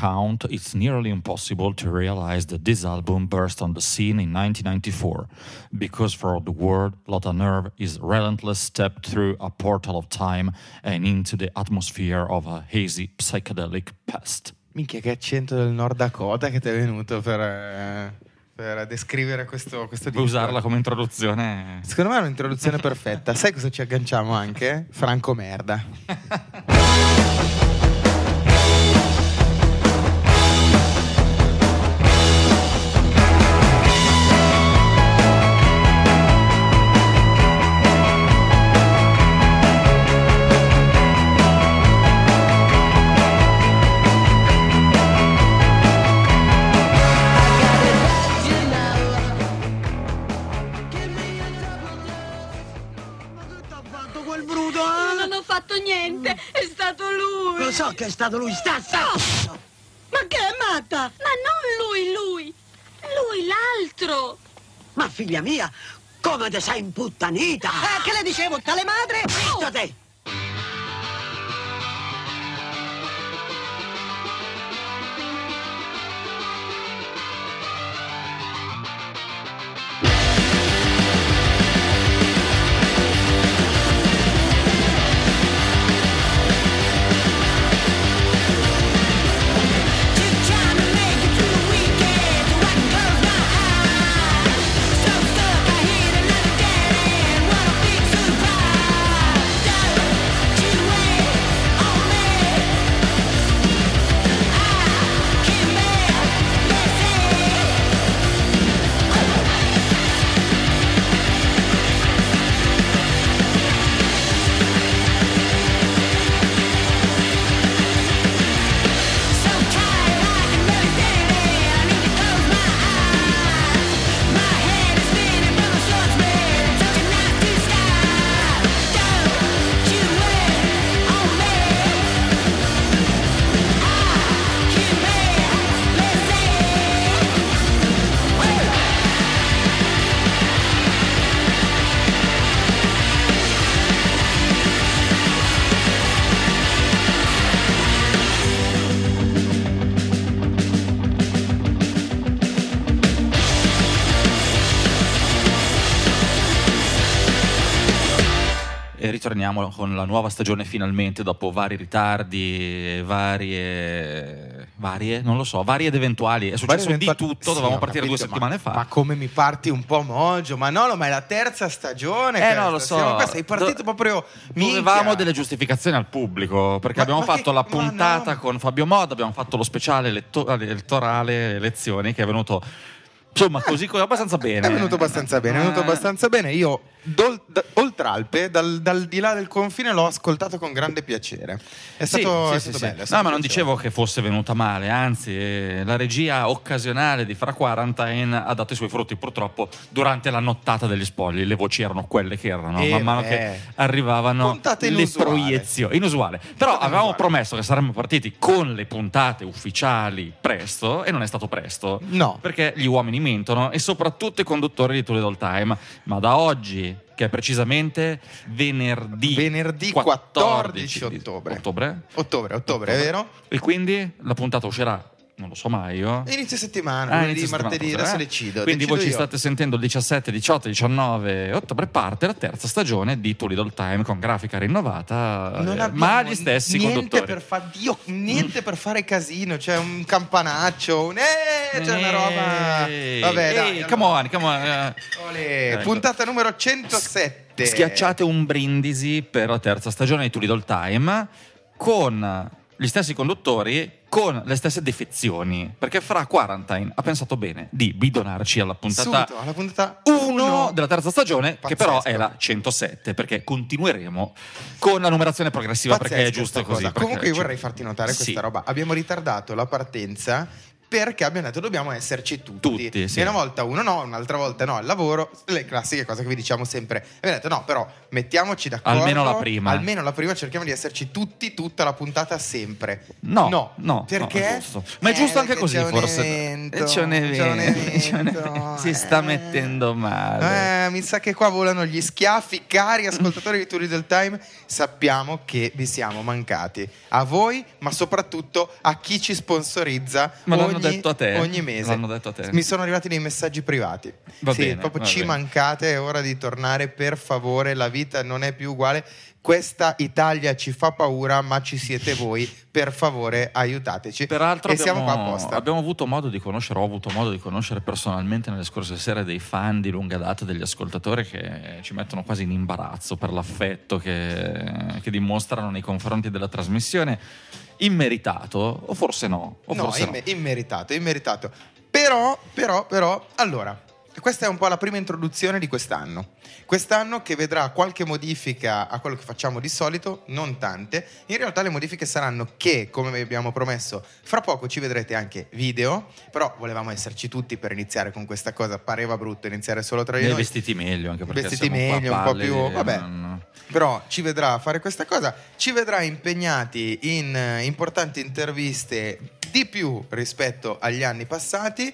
count, it's nearly impossible to realize that this album burst on the scene in 1994, because for the world, Lotta Nerve is relentless step through a portal of time and into the atmosphere of a hazy psychedelic past. Minchia, che accento del Nord Dakota che ti è venuto per, eh, per descrivere questo, questo Puoi usarla come introduzione. Secondo me è un'introduzione perfetta. Sai cosa ci agganciamo anche? Franco Merda. che è stato lui, sta zitto! Ma che è matta? Ma non lui, lui. Lui, l'altro. Ma figlia mia, come ti sei imputtanita? Eh, che le dicevo, tale madre? Zitto te! Ritorniamo con la nuova stagione finalmente dopo vari ritardi, varie, varie, non lo so, varie ed eventuali. È successo Vari di eventuali- tutto, Sì, dovevamo partire due capito, settimane ma, fa. Ma come mi parti un po' mogio? Ma no, ma è la terza stagione. Eh, no, lo so. Qua, sei partito Do- proprio. Dovevamo delle giustificazioni al pubblico perché Ma- abbiamo ma fatto che- la puntata no. con Fabio Mod, abbiamo fatto lo speciale eletto- elettorale elezioni che è venuto insomma così co- abbastanza bene. È venuto abbastanza bene, è venuto Eh, abbastanza bene. Io, dol- da- oltralpe, dal, dal di là del confine, l'ho ascoltato con grande piacere. È Sì, stato, sì, è stato sì. bello. è No, stato ma non dicevo che fosse venuta male, anzi, eh, la regia occasionale di Fra Quarantine ha dato i suoi frutti purtroppo durante la nottata degli spogli. Le voci erano quelle che erano, Eh, man mano beh. che arrivavano Puntata le inusuale. proiezioni. Inusuale. Però Puntata avevamo inusuale. promesso che saremmo partiti con le puntate ufficiali presto e non è stato presto. No. Perché gli uomini mentono e soprattutto i conduttori di Toledo Time. Ma da oggi, che è precisamente venerdì, Venerdì 14 ottobre. ottobre? Ottobre, ottobre, è vero? E quindi la puntata uscirà, non lo so mai io. Inizio settimana, Ah, lunedì, martedì, adesso eh? decido. Quindi decido voi ci io. state sentendo il 17, 18, 19 ottobre parte la terza stagione di Little Time con grafica rinnovata, eh, ma gli stessi niente conduttori. Per fa- Dio, niente per fare casino, c'è un campanaccio, un eh, c'è una roba. Vabbè, dai. allora. come on, come on. eh. Olè. Puntata numero 107. Schiacciate un brindisi per la terza stagione di Little Time con gli stessi conduttori con le stesse defezioni perché fra Quarantine ha pensato bene di bidonarci alla puntata Subito, alla puntata 1 uno. della terza stagione che Pazzesco. però è la 107 perché continueremo con la numerazione progressiva perché è giusto così Comunque io vorrei farti notare Sì. questa roba. Abbiamo ritardato la partenza perché abbiamo detto dobbiamo esserci tutti. Tutti, sì. E una volta uno no, un'altra volta no, al lavoro, le classiche cose che vi diciamo sempre. Abbiamo detto no, però mettiamoci d'accordo. Almeno la prima. Almeno la prima cerchiamo di esserci tutti tutta la puntata sempre. No, no, no, perché? no, è giusto. Ma è Eh, giusto anche perché così, c'è un forse. evento, Eh, c'è un evento, c'è un evento. Si sta eh. mettendo male. Eh, mi sa che qua volano gli schiaffi. Cari ascoltatori di Turi del Time, sappiamo che vi siamo mancati. A voi, ma soprattutto a chi ci sponsorizza Ma ogni, detto a te. ogni mese. L'hanno detto a te. Mi sono arrivati dei messaggi privati. Va sì, bene, proprio ci bene. mancate, è ora di tornare, per favore, la vita non è più uguale. Questa Italia ci fa paura, ma ci siete voi. Per favore, aiutateci. Peraltro e siamo qua abbiamo, apposta. abbiamo avuto modo di conoscere, ho avuto modo di conoscere personalmente nelle scorse sere dei fan di lunga data degli ascoltatori che ci mettono quasi in imbarazzo per l'affetto che, che dimostrano nei confronti della trasmissione. Immeritato, o forse no. O no, forse imme- immeritato, immeritato. Però, però, però, allora, questa è un po' la prima introduzione di quest'anno. Quest'anno che vedrà qualche modifica a quello che facciamo di solito, non tante. In realtà le modifiche saranno che, come vi abbiamo promesso, fra poco ci vedrete anche video, però volevamo esserci tutti per iniziare con questa cosa, pareva brutto iniziare solo tra di noi. vestiti meglio anche perché Vestiti meglio, un po' più- vabbè. non- Però ci vedrà fare questa cosa, ci vedrà impegnati in eh, importanti interviste di più rispetto agli anni passati.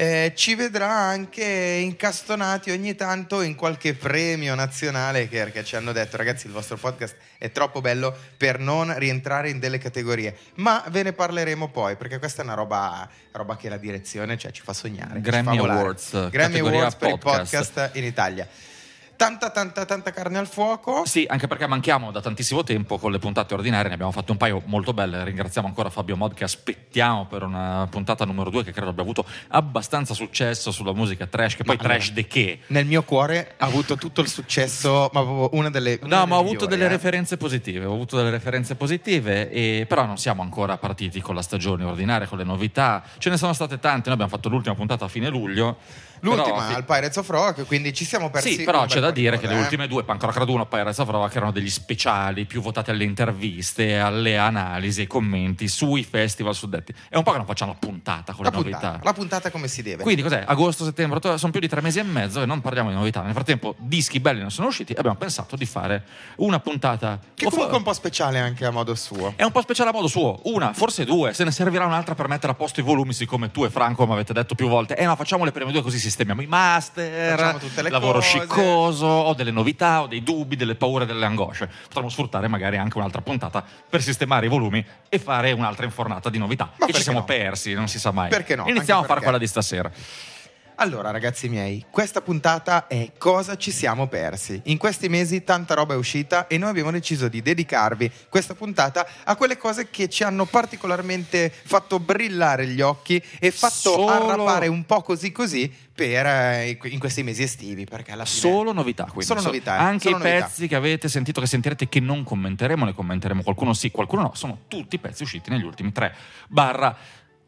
Eh, ci vedrà anche incastonati ogni tanto in qualche premio nazionale che, che ci hanno detto ragazzi il vostro podcast è troppo bello per non rientrare in delle categorie ma ve ne parleremo poi perché questa è una roba, roba che la direzione cioè, ci fa sognare Grammy fa. Awards, Grammy Awards per podcast. i podcast in Italia tanta tanta tanta carne al fuoco Sì, anche perché manchiamo da tantissimo tempo con le puntate ordinarie, ne abbiamo fatte un paio molto belle. Ringraziamo ancora Fabio Mod che aspettiamo per una puntata numero due che credo abbia avuto abbastanza successo sulla musica trash, che poi Ma trash allora, de che? Nel mio cuore ha avuto tutto il successo, ma proprio una delle. una No, delle ma ho avuto delle eh. referenze positive, ho avuto delle referenze positive, e, però non siamo ancora partiti con la stagione ordinaria, con le novità. Ce ne sono state tante, noi abbiamo fatto l'ultima puntata a fine luglio. L'ultima però- al Pirates of Rock, quindi ci siamo persi. Sì, però c'è da dire che le eh. ultime due, Punk Rock Raduno e Pirates of Rock, erano degli speciali più votati alle interviste, alle analisi, ai commenti sui festival suddetti. È un po' che non facciamo la puntata con La le puntata, novità. la puntata come si deve. Quindi cos'è? Agosto, settembre, ottobre, sono più di tre mesi e mezzo e non parliamo di novità. Nel frattempo dischi belli non sono usciti e abbiamo pensato di fare una puntata... che comunque è un po' speciale anche a modo suo. è un po' speciale a modo suo, una, forse due, se ne servirà un'altra per mettere a posto i volumi, siccome tu e Franco mi avete detto più volte, eh no, facciamo le prime due così sistemiamo i master, lavoro cose. sciccoso, ho delle novità, ho dei dubbi, delle paure, delle angosce. Potremmo sfruttare magari anche un'altra puntata per sistemare i volumi e fare un'altra infornata di novità. Ma che ci siamo no? persi, non si sa mai. Perché no? Iniziamo a fare quella di stasera. Allora, ragazzi miei, questa puntata è Cosa ci siamo persi. In questi mesi tanta roba è uscita e noi abbiamo deciso di dedicarvi questa puntata a quelle cose che ci hanno particolarmente fatto brillare gli occhi e fatto Solo- arrapare un po' così così per eh, in questi mesi estivi, perché alla fine Solo novità, quindi. Solo So- novità, eh, Anche solo i novità. pezzi che avete sentito, che sentirete che non commenteremo, ne commenteremo qualcuno sì, qualcuno no. Sono tutti pezzi usciti negli ultimi 3 barra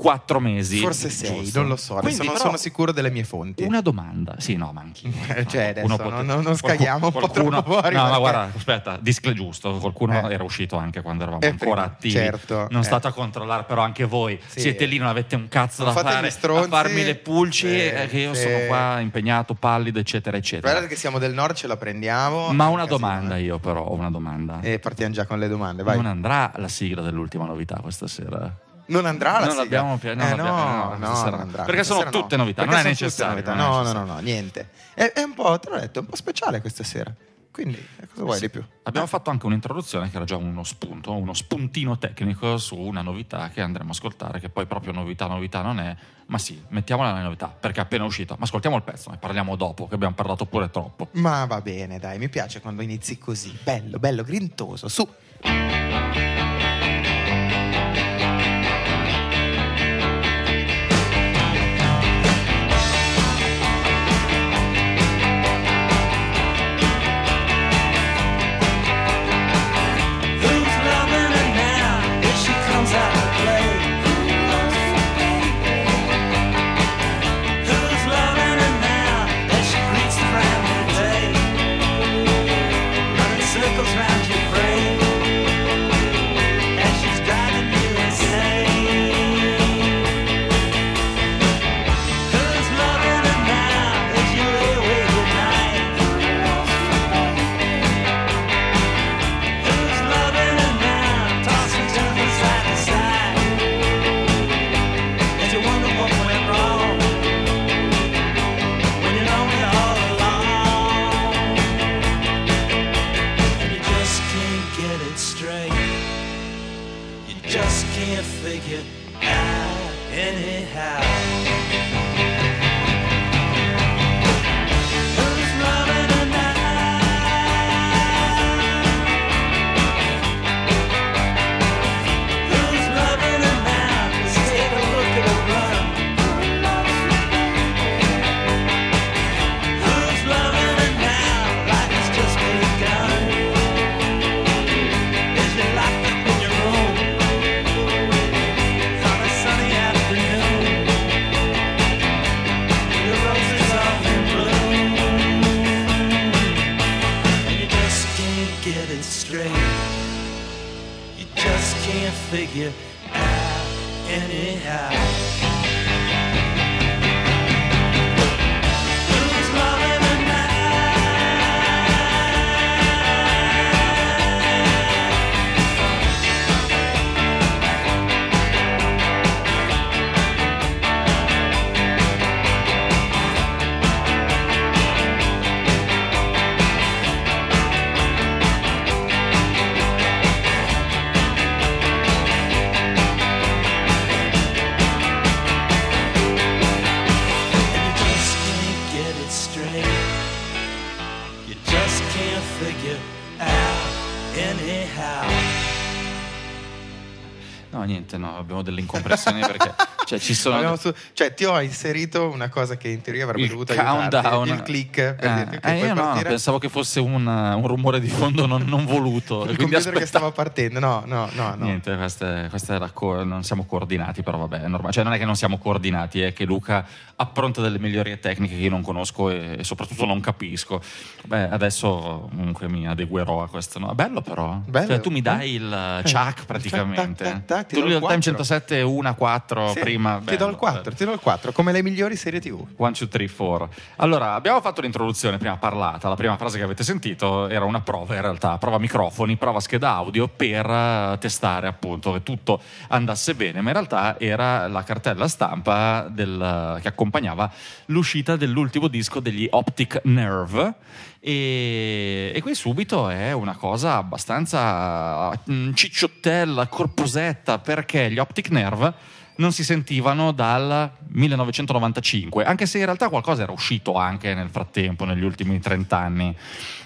4 mesi. Forse sei, giusto? non lo so, Quindi, non però, sono sicuro delle mie fonti. Una domanda, sì, no, ma anch'io. Cioè, adesso Qualcuno non- non- non scaghiamo un po' qualcuno- troppo fuori, No, ma perché- guarda, aspetta, discle giusto. Qualcuno Eh. era uscito anche quando eravamo Eh, ancora prima, attivi. certo, non eh. state a controllare, però anche voi Sì. siete lì, non avete un cazzo Non da fare stronzi. a farmi le pulci, Sì, eh, che io sì. sono qua impegnato, pallido, eccetera, eccetera. Guardate che siamo del nord, ce la prendiamo. Ma una domanda eh. io però, ho una domanda. E partiamo già con le domande, vai. Non andrà la sigla dell'ultima novità questa sera? Non andrà la Non sigla? l'abbiamo non Eh, l'abbiamo- no, no, no, andrà. Perché sono tutte novità, Perché non è necessario, No, no, no, no, niente. È, è un po', te l'ho detto, è un po' speciale questa sera. Quindi, eh, cosa vuoi Sì. di più? Abbiamo fatto anche un'introduzione che era già uno spunto, uno spuntino tecnico su una novità che andremo a ascoltare, che poi proprio novità, novità non è, ma sì, mettiamola nelle novità, perché è appena uscita. Ma ascoltiamo il pezzo, ne parliamo dopo, che abbiamo parlato pure troppo. Ma va bene, dai, mi piace quando inizi così. Bello, bello, grintoso. Su. Abbiamo delle incompressioni perché cioè, ci sono. Su- cioè, ti ho inserito una cosa che in teoria avrebbe il dovuto countdown. il click per Eh, dirti che eh, io no, partire. pensavo che fosse un, un rumore di fondo non, non voluto. il computer che aspettavo- stava partendo. No, no, no, no. Niente, questa, questa era co- non siamo coordinati, però vabbè, è normale. Cioè, non è che non siamo coordinati, è che Luca appronta delle migliorie tecniche che io non conosco e, e soprattutto non capisco. Beh, adesso comunque mi adeguerò a questo. No, bello però. Bello. Cioè, tu mi dai il Eh. Chuck praticamente. Tu real il time 4. 107 1 4 Prima. ti do il 4, ti do il 4, come le migliori serie TV. 1, 2, 3, 4. Allora, abbiamo fatto l'introduzione prima parlata. La prima frase che avete sentito era una prova, in realtà, prova microfoni, prova scheda audio per eh, testare appunto che tutto andasse bene. Ma in realtà era la cartella stampa del- che accompagnava l'uscita dell'ultimo disco degli Optic Nerve. E, e qui subito è una cosa abbastanza mm, cicciottella, corposetta, perché gli Optic Nerve non si sentivano dal 1995, anche se in realtà qualcosa era uscito anche nel frattempo, negli ultimi 30 anni.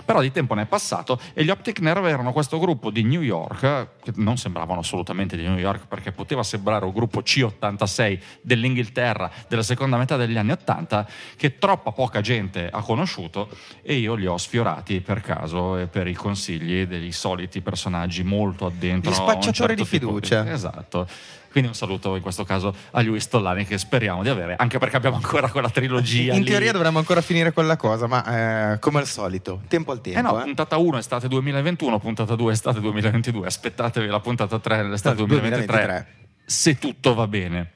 Però di tempo ne è passato e gli Optic Nerve erano questo gruppo di New York, che non sembravano assolutamente di New York perché poteva sembrare un gruppo C86 dell'Inghilterra della seconda metà degli anni 80 che troppa poca gente ha conosciuto e io li ho sfiorati per caso e per i consigli dei soliti personaggi molto addentro. Gli spacciatori certo di fiducia. Esatto. Quindi un saluto in questo caso a lui Stollani che speriamo di avere, anche perché abbiamo ancora quella trilogia. In lì. teoria dovremmo ancora finire quella cosa, ma eh, come al solito, tempo al Eh tempo. no, eh. puntata 1 estate 2021, puntata 2 estate 2022. Aspettatevi la puntata 3 nell'estate Ah, 2023, 2023. se tutto va bene.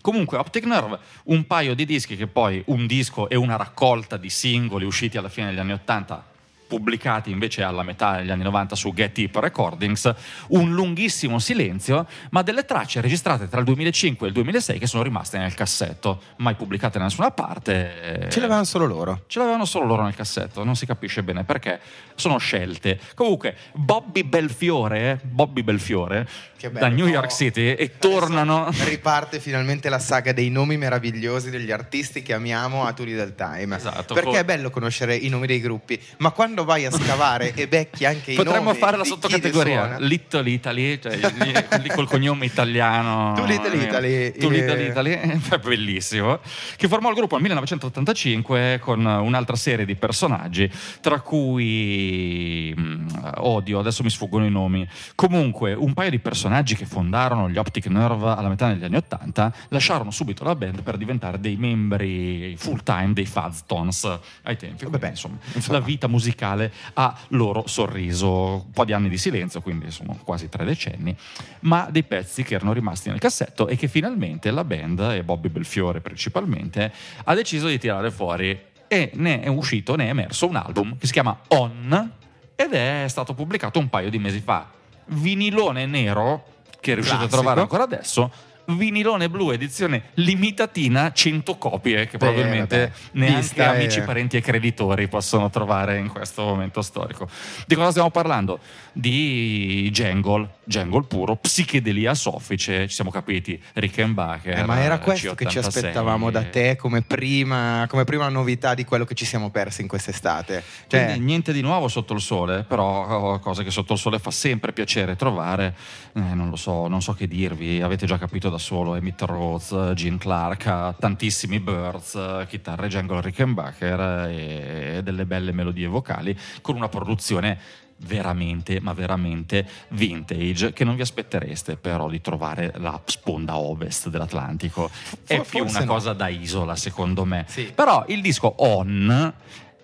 Comunque, Optic Nerve, un paio di dischi che poi un disco e una raccolta di singoli usciti alla fine degli anni 80 pubblicati invece alla metà degli anni 90 su Get Hip Recordings, un lunghissimo silenzio, ma delle tracce registrate tra il 2005 e il 2006 che sono rimaste nel cassetto, mai pubblicate da nessuna parte. Ce l'avevano solo loro. Ce l'avevano solo loro nel cassetto, non si capisce bene perché. Sono scelte. Comunque, Bobby Belfiore, eh, Bobby Belfiore bello. da New York City e adesso tornano. Riparte finalmente la saga dei nomi meravigliosi degli artisti che amiamo a Tuli del Time. Esatto, Perché è bello conoscere i nomi dei gruppi, ma quando vai a scavare e becchi anche i nomi. Potremmo fare la di chi li sottocategoria suona- Little Italy, cioè quelli col cognome italiano. Tu Little Italy, Tu eh. Little Italy, è bellissimo. Che formò il gruppo nel 1985 con un'altra serie di personaggi, tra cui mm, odio, adesso mi sfuggono i nomi. Comunque, un paio di personaggi che fondarono gli Optic Nerve alla metà degli anni 80 lasciarono subito la band per diventare dei membri full time dei Faztones ai tempi. Quindi, Vabbè, insomma, insomma. la vita musicale ha loro sorriso. Un po' di anni di silenzio, quindi sono quasi tre decenni, ma dei pezzi che erano rimasti nel cassetto e che finalmente la band, e Bobby Belfiore principalmente, ha deciso di tirare fuori e ne è uscito, ne è emerso un album che si chiama On ed è stato pubblicato un paio di mesi fa. Vinilone nero, che riuscite a trovare ancora adesso. Vinilone blu edizione limitatina 100 copie che probabilmente vabbè. neanche Vista amici, parenti e creditori possono trovare in questo momento storico. Di cosa stiamo parlando? Di Jangle. Jungle puro, psichedelia soffice, ci siamo capiti, Rickenbacker. Eh, ma era eh, questo che ci C86. aspettavamo da te come prima, come prima novità di quello che ci siamo persi in quest'estate. Cioè, Quindi niente di nuovo sotto il sole, però oh, cose che sotto il sole fa sempre piacere trovare. Eh, non lo so, non so che dirvi, avete già capito da solo, Emmett Rhodes, Gene Clark, tantissimi Birds, chitarre Jungle Rickenbacker eh, e delle belle melodie vocali con una produzione veramente, ma veramente vintage che non vi aspettereste però di trovare la sponda ovest dell'Atlantico. È più una no. cosa da isola, secondo me. Sì. Però il disco On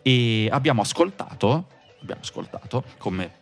e abbiamo ascoltato, abbiamo ascoltato come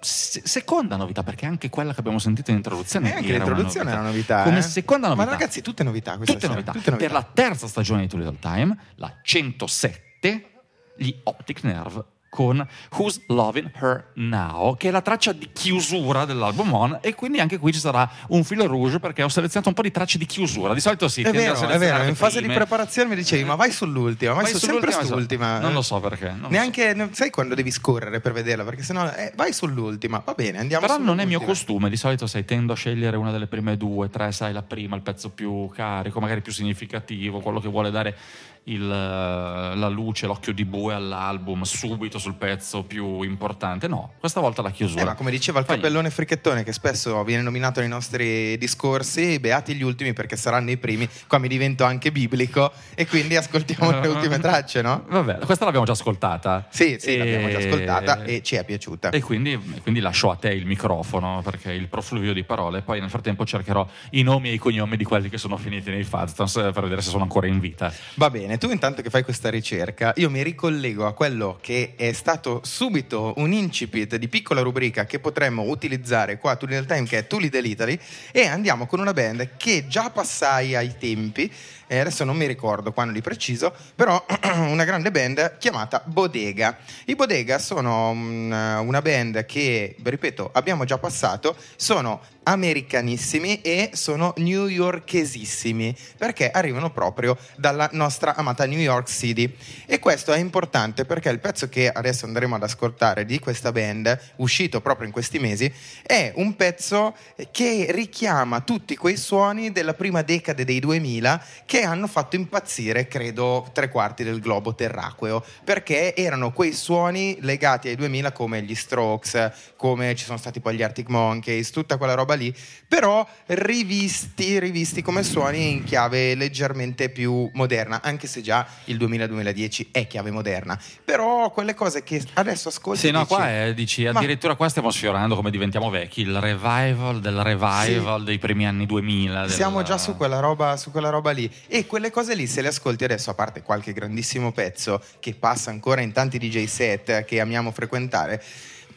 se- seconda novità, perché anche quella che abbiamo sentito in introduzione E anche era l'introduzione una è una novità. Come eh? seconda novità. Ma ragazzi, tutte novità questa Tutte novità. tutte novità. Per la terza stagione di Too Little Time, la 107, gli Optic Nerve con Who's Loving Her Now, che è la traccia di chiusura dell'album On, e quindi anche qui ci sarà un filo rouge perché ho selezionato un po' di tracce di chiusura. Di solito sì, È vero, è vero, in fase di preparazione mi dicevi, ma vai sull'ultima, vai, Vai su, sempre sull'ultima, sull'ultima. Non lo so perché. so. Neanche, non- sai quando devi scorrere per vederla? Perché sennò eh, vai sull'ultima, va bene, andiamo Però non è mio sull'ultima. costume, di solito sai, tendo a scegliere una delle prime due, tre, sai, la prima, il pezzo più carico, magari più significativo, quello che vuole dare il, eh, la luce, l'occhio di bue all'album subito sul pezzo più importante. No, questa volta la chiusura. Eh, ma come diceva il capellone fricchettone che spesso viene nominato nei nostri discorsi, beati gli ultimi perché saranno i primi, qua mi divento anche biblico e quindi ascoltiamo le ultime tracce, no? Vabbè, questa l'abbiamo già ascoltata. Sì, sì, E- l'abbiamo già ascoltata e ci è piaciuta. E quindi, quindi lascio a te il microfono perché il profluvio di parole. Poi nel frattempo cercherò i nomi e i cognomi di quelli che sono finiti nei Faztons per vedere se sono ancora in vita. Va bene, tu intanto che fai questa ricerca, io mi ricollego a quello che è stato subito un incipit di piccola rubrica che potremmo utilizzare qua a Tuli del Time, che è Tuli dell'Italy, e andiamo con una band che già passai ai tempi, e adesso non mi ricordo quando di preciso, però una grande band chiamata Bodega. I Bodega sono una band che, ripeto, abbiamo già passato, sono americanissimi e sono newyorkesissimi perché arrivano proprio dalla nostra amata New York City. E questo è importante perché il pezzo che adesso andremo ad ascoltare di questa band uscito proprio in questi mesi è un pezzo che richiama tutti quei suoni della prima decade dei 2000 che hanno fatto impazzire credo tre quarti del globo terracqueo perché erano quei suoni legati ai 2000 come gli Strokes come ci sono stati poi gli Arctic Monkeys tutta quella roba lì però rivisti, rivisti come suoni in chiave leggermente più moderna, anche se già il 2000-2010 è chiave moderna. Però quelle cose che adesso ascolti Sì, no, dici, qua è, dici, ma- addirittura qua stiamo sfiorando come diventiamo vecchi, il revival del revival dei primi anni 2000. del- Siamo già su quella, roba, su quella roba lì e quelle cose lì se le ascolti adesso, a parte qualche grandissimo pezzo che passa ancora in tanti DJ set che amiamo frequentare,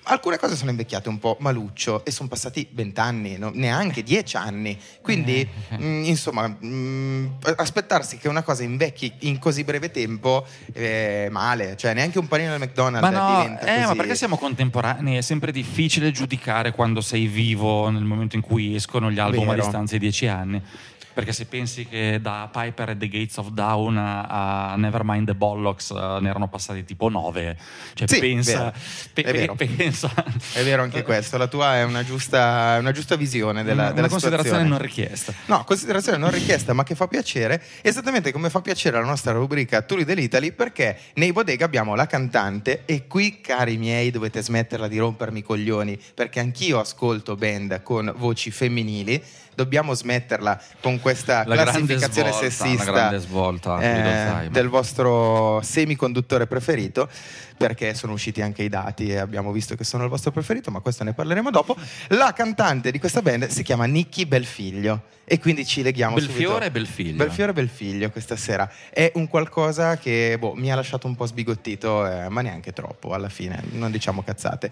alcune cose sono invecchiate un po' maluccio e sono passati vent'anni, no? neanche dieci anni. Quindi, Eh. mh, insomma, mh, aspettarsi che una cosa invecchi in così breve tempo è male, cioè neanche un panino al McDonald's Ma no, diventa eh, così. ma perché siamo contemporanei? È sempre difficile giudicare quando sei vivo nel momento in cui escono gli album a Vero. distanza di dieci anni. Perché se pensi che da Piper e The Gates of Dawn a Nevermind the Bollocks eh, ne erano passati tipo nove, cioè Sì, pensa, pe- È vero. pe- pensa. È vero anche questo, la tua è una giusta, una giusta visione della, una, della una considerazione non richiesta. No, considerazione non richiesta, ma che fa piacere, esattamente come fa piacere la nostra rubrica Turi dell'Italy, perché nei bodega abbiamo la cantante e qui, cari miei, dovete smetterla di rompermi i coglioni, perché anch'io ascolto band con voci femminili. Dobbiamo smetterla con questa La classificazione svolta, sessista svolta, eh, del vostro semiconduttore preferito perché sono usciti anche i dati e abbiamo visto che sono il vostro preferito, ma questo ne parleremo dopo. La cantante di questa band si chiama Nicky Belfiglio e quindi ci leghiamo Belfiore subito. e Belfiglio. Belfiore e Belfiglio questa sera. È un qualcosa che boh, mi ha lasciato un po' sbigottito, eh, ma neanche troppo alla fine, non diciamo cazzate.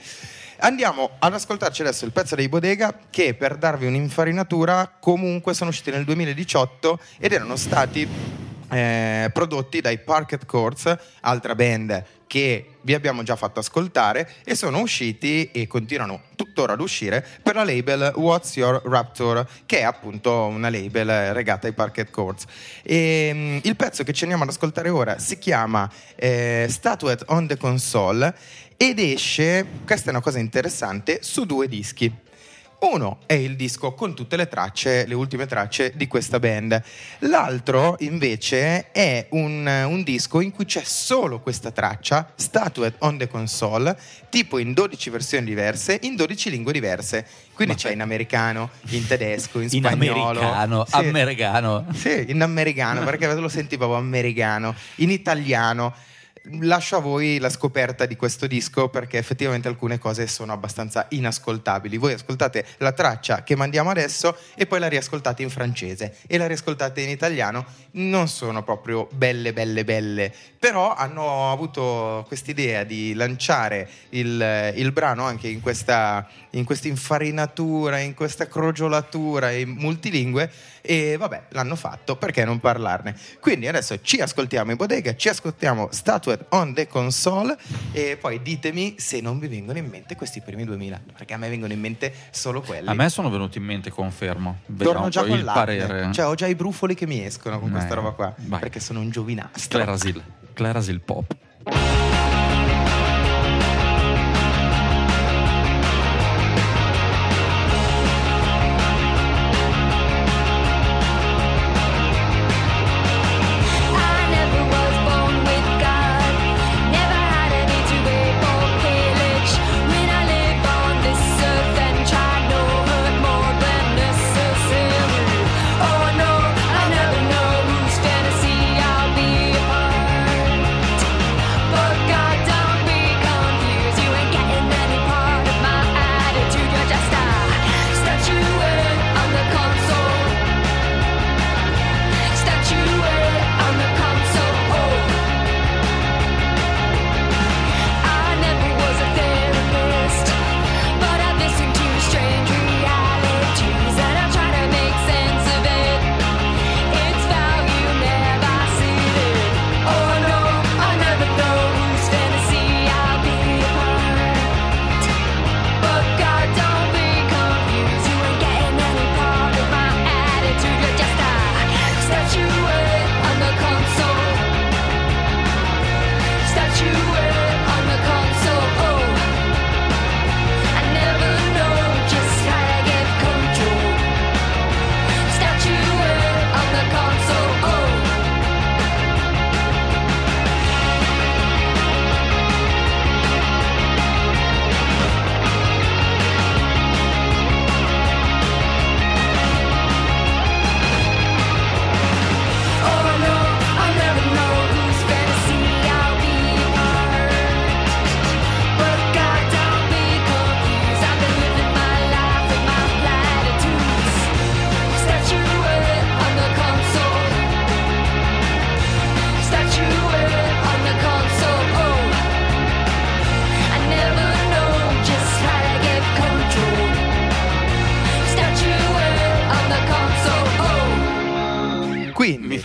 Andiamo ad ascoltarci adesso il pezzo dei Bodega che per darvi un'infarinatura comunque sono usciti nel 2018 ed erano stati eh, prodotti dai Parket Courts, altra band che vi abbiamo già fatto ascoltare e sono usciti e continuano tuttora ad uscire per la label What's Your Raptor che è appunto una label regata ai Parket Courts. E, mm, il pezzo che ci andiamo ad ascoltare ora si chiama eh, Statuette on the Console ed esce, questa è una cosa interessante, su due dischi Uno è il disco con tutte le tracce, le ultime tracce di questa band. L'altro invece è un, un disco in cui c'è solo questa traccia, Statuette on the Console, tipo in 12 versioni diverse, in 12 lingue diverse. Quindi c'è in americano, in tedesco, in In spagnolo. americano, Sì. americano. Sì, in americano, perché lo senti proprio americano, in italiano. Lascio a voi la scoperta di questo disco perché effettivamente alcune cose sono abbastanza inascoltabili. Voi ascoltate la traccia che mandiamo adesso e poi la riascoltate in francese e la riascoltate in italiano. Non sono proprio belle, belle, belle, però hanno avuto quest'idea di lanciare il, il brano anche in questa, in infarinatura, in questa crogiolatura in multilingue e vabbè, l'hanno fatto, perché non parlarne? Quindi adesso ci ascoltiamo in bodega, ci ascoltiamo Statuette on the Console e poi ditemi se non vi vengono in mente questi primi 2000, perché a me vengono in mente solo quelli. A me sono venuti in mente, confermo. Torno già con il parere. Cioè ho già i brufoli che mi escono con questa Eh, roba qua, vai. perché sono un giovinastro. Clarasil, Clarasil Pop.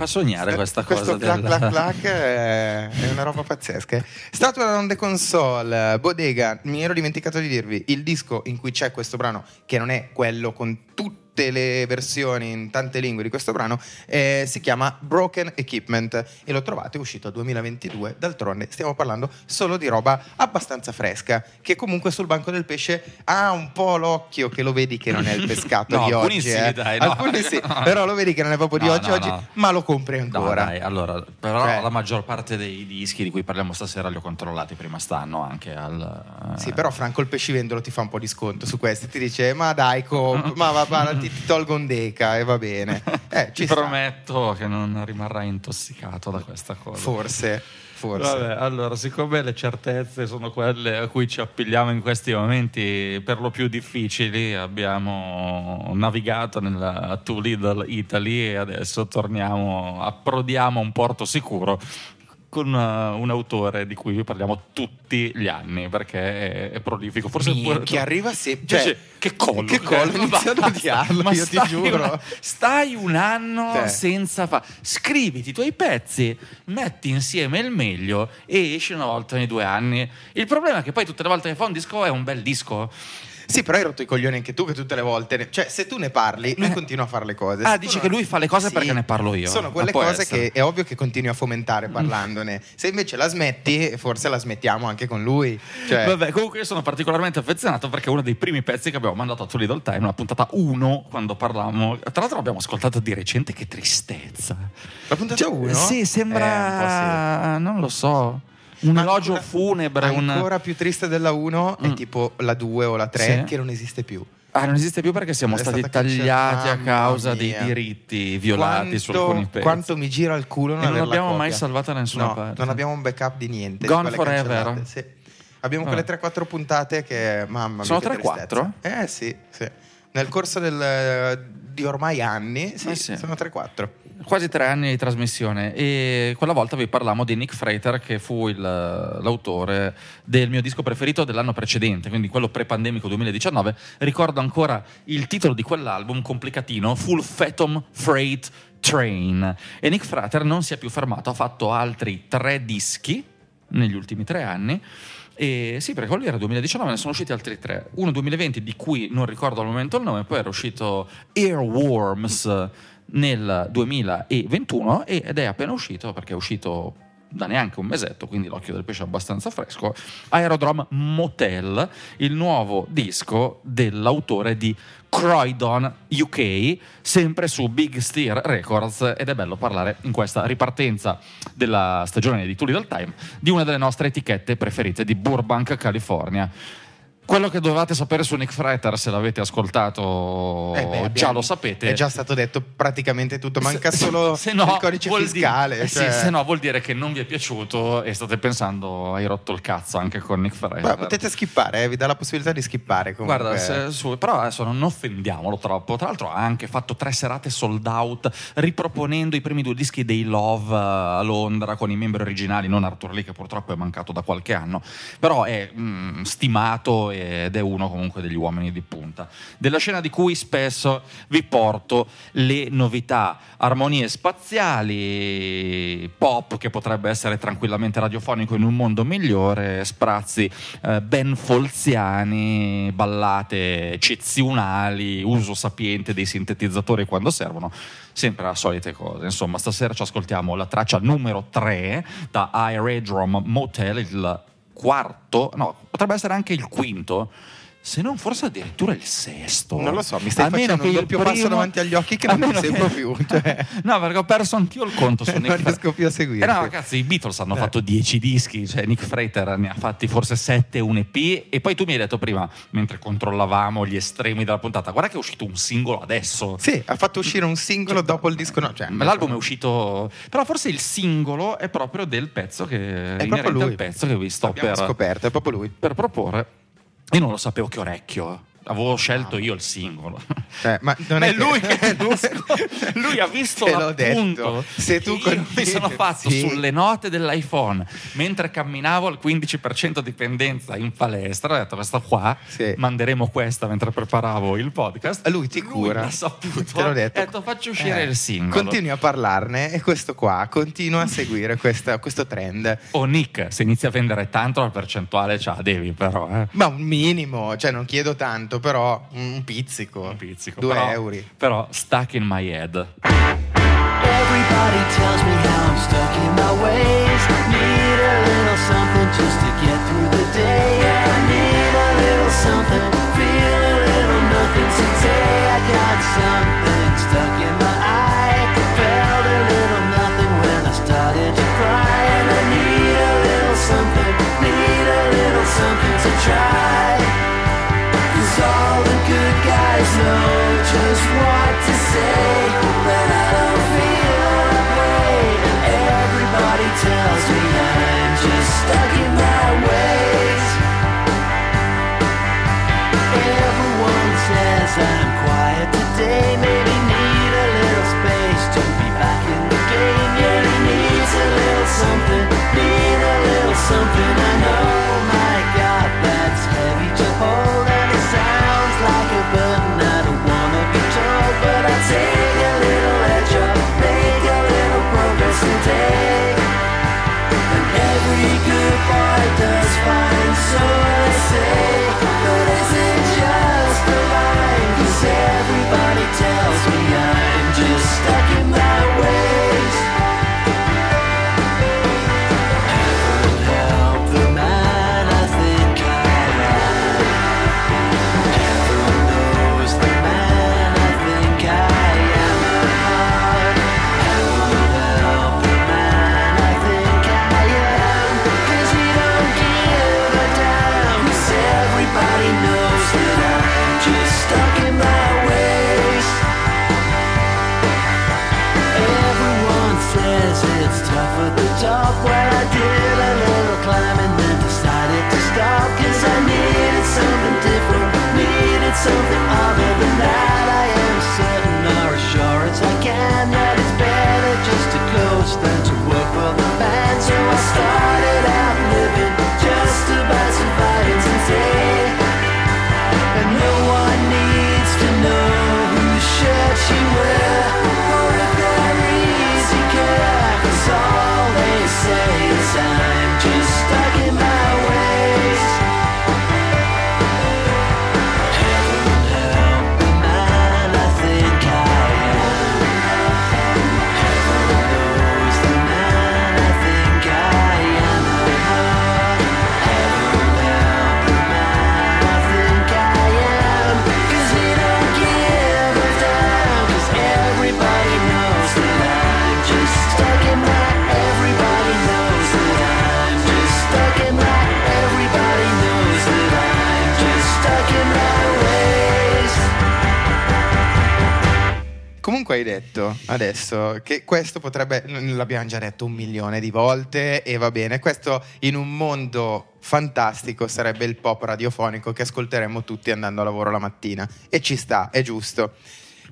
Sognare questa questo cosa clac del- clac clac è, è una roba pazzesca. Statua on the console, bodega. Mi ero dimenticato di dirvi il disco in cui c'è questo brano, che non è quello con tutte le versioni in tante lingue di questo brano, eh, si chiama Broken Equipment e lo trovate è uscito 2022. D'altronde stiamo parlando solo di roba abbastanza fresca, che comunque sul banco del pesce ha un po' l'occhio che lo vedi che non è il pescato No, di oggi. sì, eh. dai, no. Alcuni sì, però lo vedi che non è proprio di No, oggi oggi, ma lo compri ancora. dai, allora, però Cioè- la maggior parte dei dischi di cui parliamo stasera li ho controllati prima stanno anche al... eh, Sì, però Franco il pescivendolo ti fa un po' di sconto su questi, ti dice ma dai, comp, ma va, va, ti, ti tolgo un deca e va bene. Eh, Ti ci sta. prometto che non rimarrai intossicato da questa cosa. Forse, forse. Vabbè, allora, siccome le certezze sono quelle a cui ci appigliamo in questi momenti per lo più difficili, abbiamo navigato nella Too Little Italy e adesso torniamo, approdiamo a un porto sicuro con uh, un autore di cui parliamo tutti gli anni perché è, è prolifico. Forse Minchia, arriva sempre. Cioè, Cioè, che collo, che collo, Eh, inizio ad basta. odiarlo, Ma io ti giuro. una- stai un anno Cioè. senza fa scriviti i tuoi pezzi metti insieme il meglio e esci una volta ogni due anni il problema è che poi tutte le volte che fa un disco è un bel disco Sì, però hai rotto i coglioni anche tu che tutte le volte. ne- Cioè, se tu ne parli, lui Eh. continua a fare le cose. Ah, Se tu dici non- che lui fa le cose perché ne parlo io. Sono Ma quelle cose essere. che è ovvio che continui a fomentare parlandone. Se invece la smetti, forse la smettiamo anche con lui. Cioè, Vabbè, comunque io sono particolarmente affezionato perché è uno dei primi pezzi che abbiamo mandato a Little Time, una puntata 1, quando parlavamo. Tra l'altro l'abbiamo ascoltato di recente, che tristezza. la puntata 1? Sì, sembra, non lo so, un elogio ancora- funebre. un- Ancora più triste della 1 è Mm. tipo la 2 o la 3 Sì. che non esiste più. Ah, non esiste più perché siamo È stati tagliati a causa dei diritti violati su Quanto- alcuni pezzi. Quanto mi gira il culo non non copia. mai salvata da nessuna No, parte. Non abbiamo un backup di niente. di Gone quelle forever. sì. Abbiamo quelle 3-4 puntate che, mamma mia, Sono che 3-4? tristezza. Eh sì, sì. Nel corso del- di ormai anni, sì, Eh sì. sono 3-4. Quasi tre anni di trasmissione e quella volta vi parlammo di Nick Freiter che fu il- l'autore del mio disco preferito dell'anno precedente, quindi quello pre-pandemico 2019. Ricordo ancora il titolo di quell'album complicatino, Full Phantom Freight Train. E Nick Freiter non si è più fermato, ha fatto altri tre dischi negli ultimi tre anni. E sì, perché quello era 2019, ne sono usciti altri tre. Uno 2020 di cui non ricordo al momento il nome, poi era uscito Earworms nel 2021 ed è appena uscito perché è uscito da neanche un mesetto, quindi l'occhio del pesce è abbastanza fresco. Aerodrome Motel, il nuovo disco dell'autore di Croydon UK, sempre su Big Steer Records ed è bello parlare in questa ripartenza della stagione di Too Little Time di una delle nostre etichette preferite di Burbank, California. Quello che dovevate sapere su Nick Freiter, se l'avete ascoltato Eh beh, già abbiamo- lo sapete. È già stato detto praticamente tutto, manca Se- solo se no, il codice fiscale. dire- eh sì, cioè- se no, vuol dire che non vi è piaciuto e state pensando hai rotto il cazzo anche con Nick Freiter. Ma potete skippare, eh, vi dà la possibilità di skippare. Comunque. Guarda, se- su- però adesso non offendiamolo troppo. Tra l'altro, ha anche fatto tre serate sold out, riproponendo i primi due dischi dei Love eh, a Londra con i membri originali, non Arthur Lee, che purtroppo è mancato da qualche anno. Però è mm, stimato ed è uno comunque degli uomini di punta. Della scena di cui spesso vi porto le novità, armonie spaziali, pop che potrebbe essere tranquillamente radiofonico in un mondo migliore, sprazzi eh, ben folziani, ballate eccezionali, uso sapiente dei sintetizzatori quando servono, sempre le solite cose. Insomma, stasera ci ascoltiamo la traccia numero 3 da Aerodrome Motel, il quarto, no, potrebbe essere anche il quinto. Se non forse addirittura il sesto. Non lo so, mi stai A facendo che un il doppio passo primo- davanti agli occhi che non mi sembro più, cioè. no, perché ho perso anch'io il conto su Non Nick Freiter. riesco più a seguirti. Eh no, ragazzi, i Beatles hanno Eh. fatto 10 dischi, cioè Nick Freiter ne ha fatti forse 7 un EP e poi tu mi hai detto prima, mentre controllavamo gli estremi della puntata, guarda che è uscito un singolo adesso. Sì, ha fatto uscire un singolo dopo il disco. No, cioè, L'album è uscito, però forse il singolo è proprio del pezzo che è proprio lui. al pezzo che vi sto Abbiamo per, scoperto, è proprio lui. per proporre. Io non lo sapevo che orecchio. Avevo scelto io il singolo. Eh, ma non è è lui che è lui- lui ha visto Te l'appunto. Se tu che io mi sono fatto Sì. sulle note dell'iPhone mentre camminavo al 15% di pendenza in palestra ho detto questa qua Sì. manderemo questa mentre preparavo il podcast Lui ti cura. l'ha saputo Te l'ho detto. ha detto faccio uscire Eh, il singolo Continui a parlarne e questo qua continua a seguire questa- questo trend. oh Nick se inizi a vendere tanto la percentuale ce la devi però eh. Ma un minimo, cioè non chiedo tanto, però un pizzico. un pizzico Due però, euro. però stuck in my head Everybody tells me how I'm stuck in my ways. Need a little something just to get through the day. I need a little something, feel a little nothing. Today I got something stuck in my eye. Felt a little nothing when I started to cry. And I need a little something, need a little something to try. Comunque hai detto adesso che questo potrebbe, l'abbiamo già detto un milione di volte e va bene, questo in un mondo fantastico sarebbe il pop radiofonico che ascolteremmo tutti andando a lavoro la mattina e ci sta, è giusto.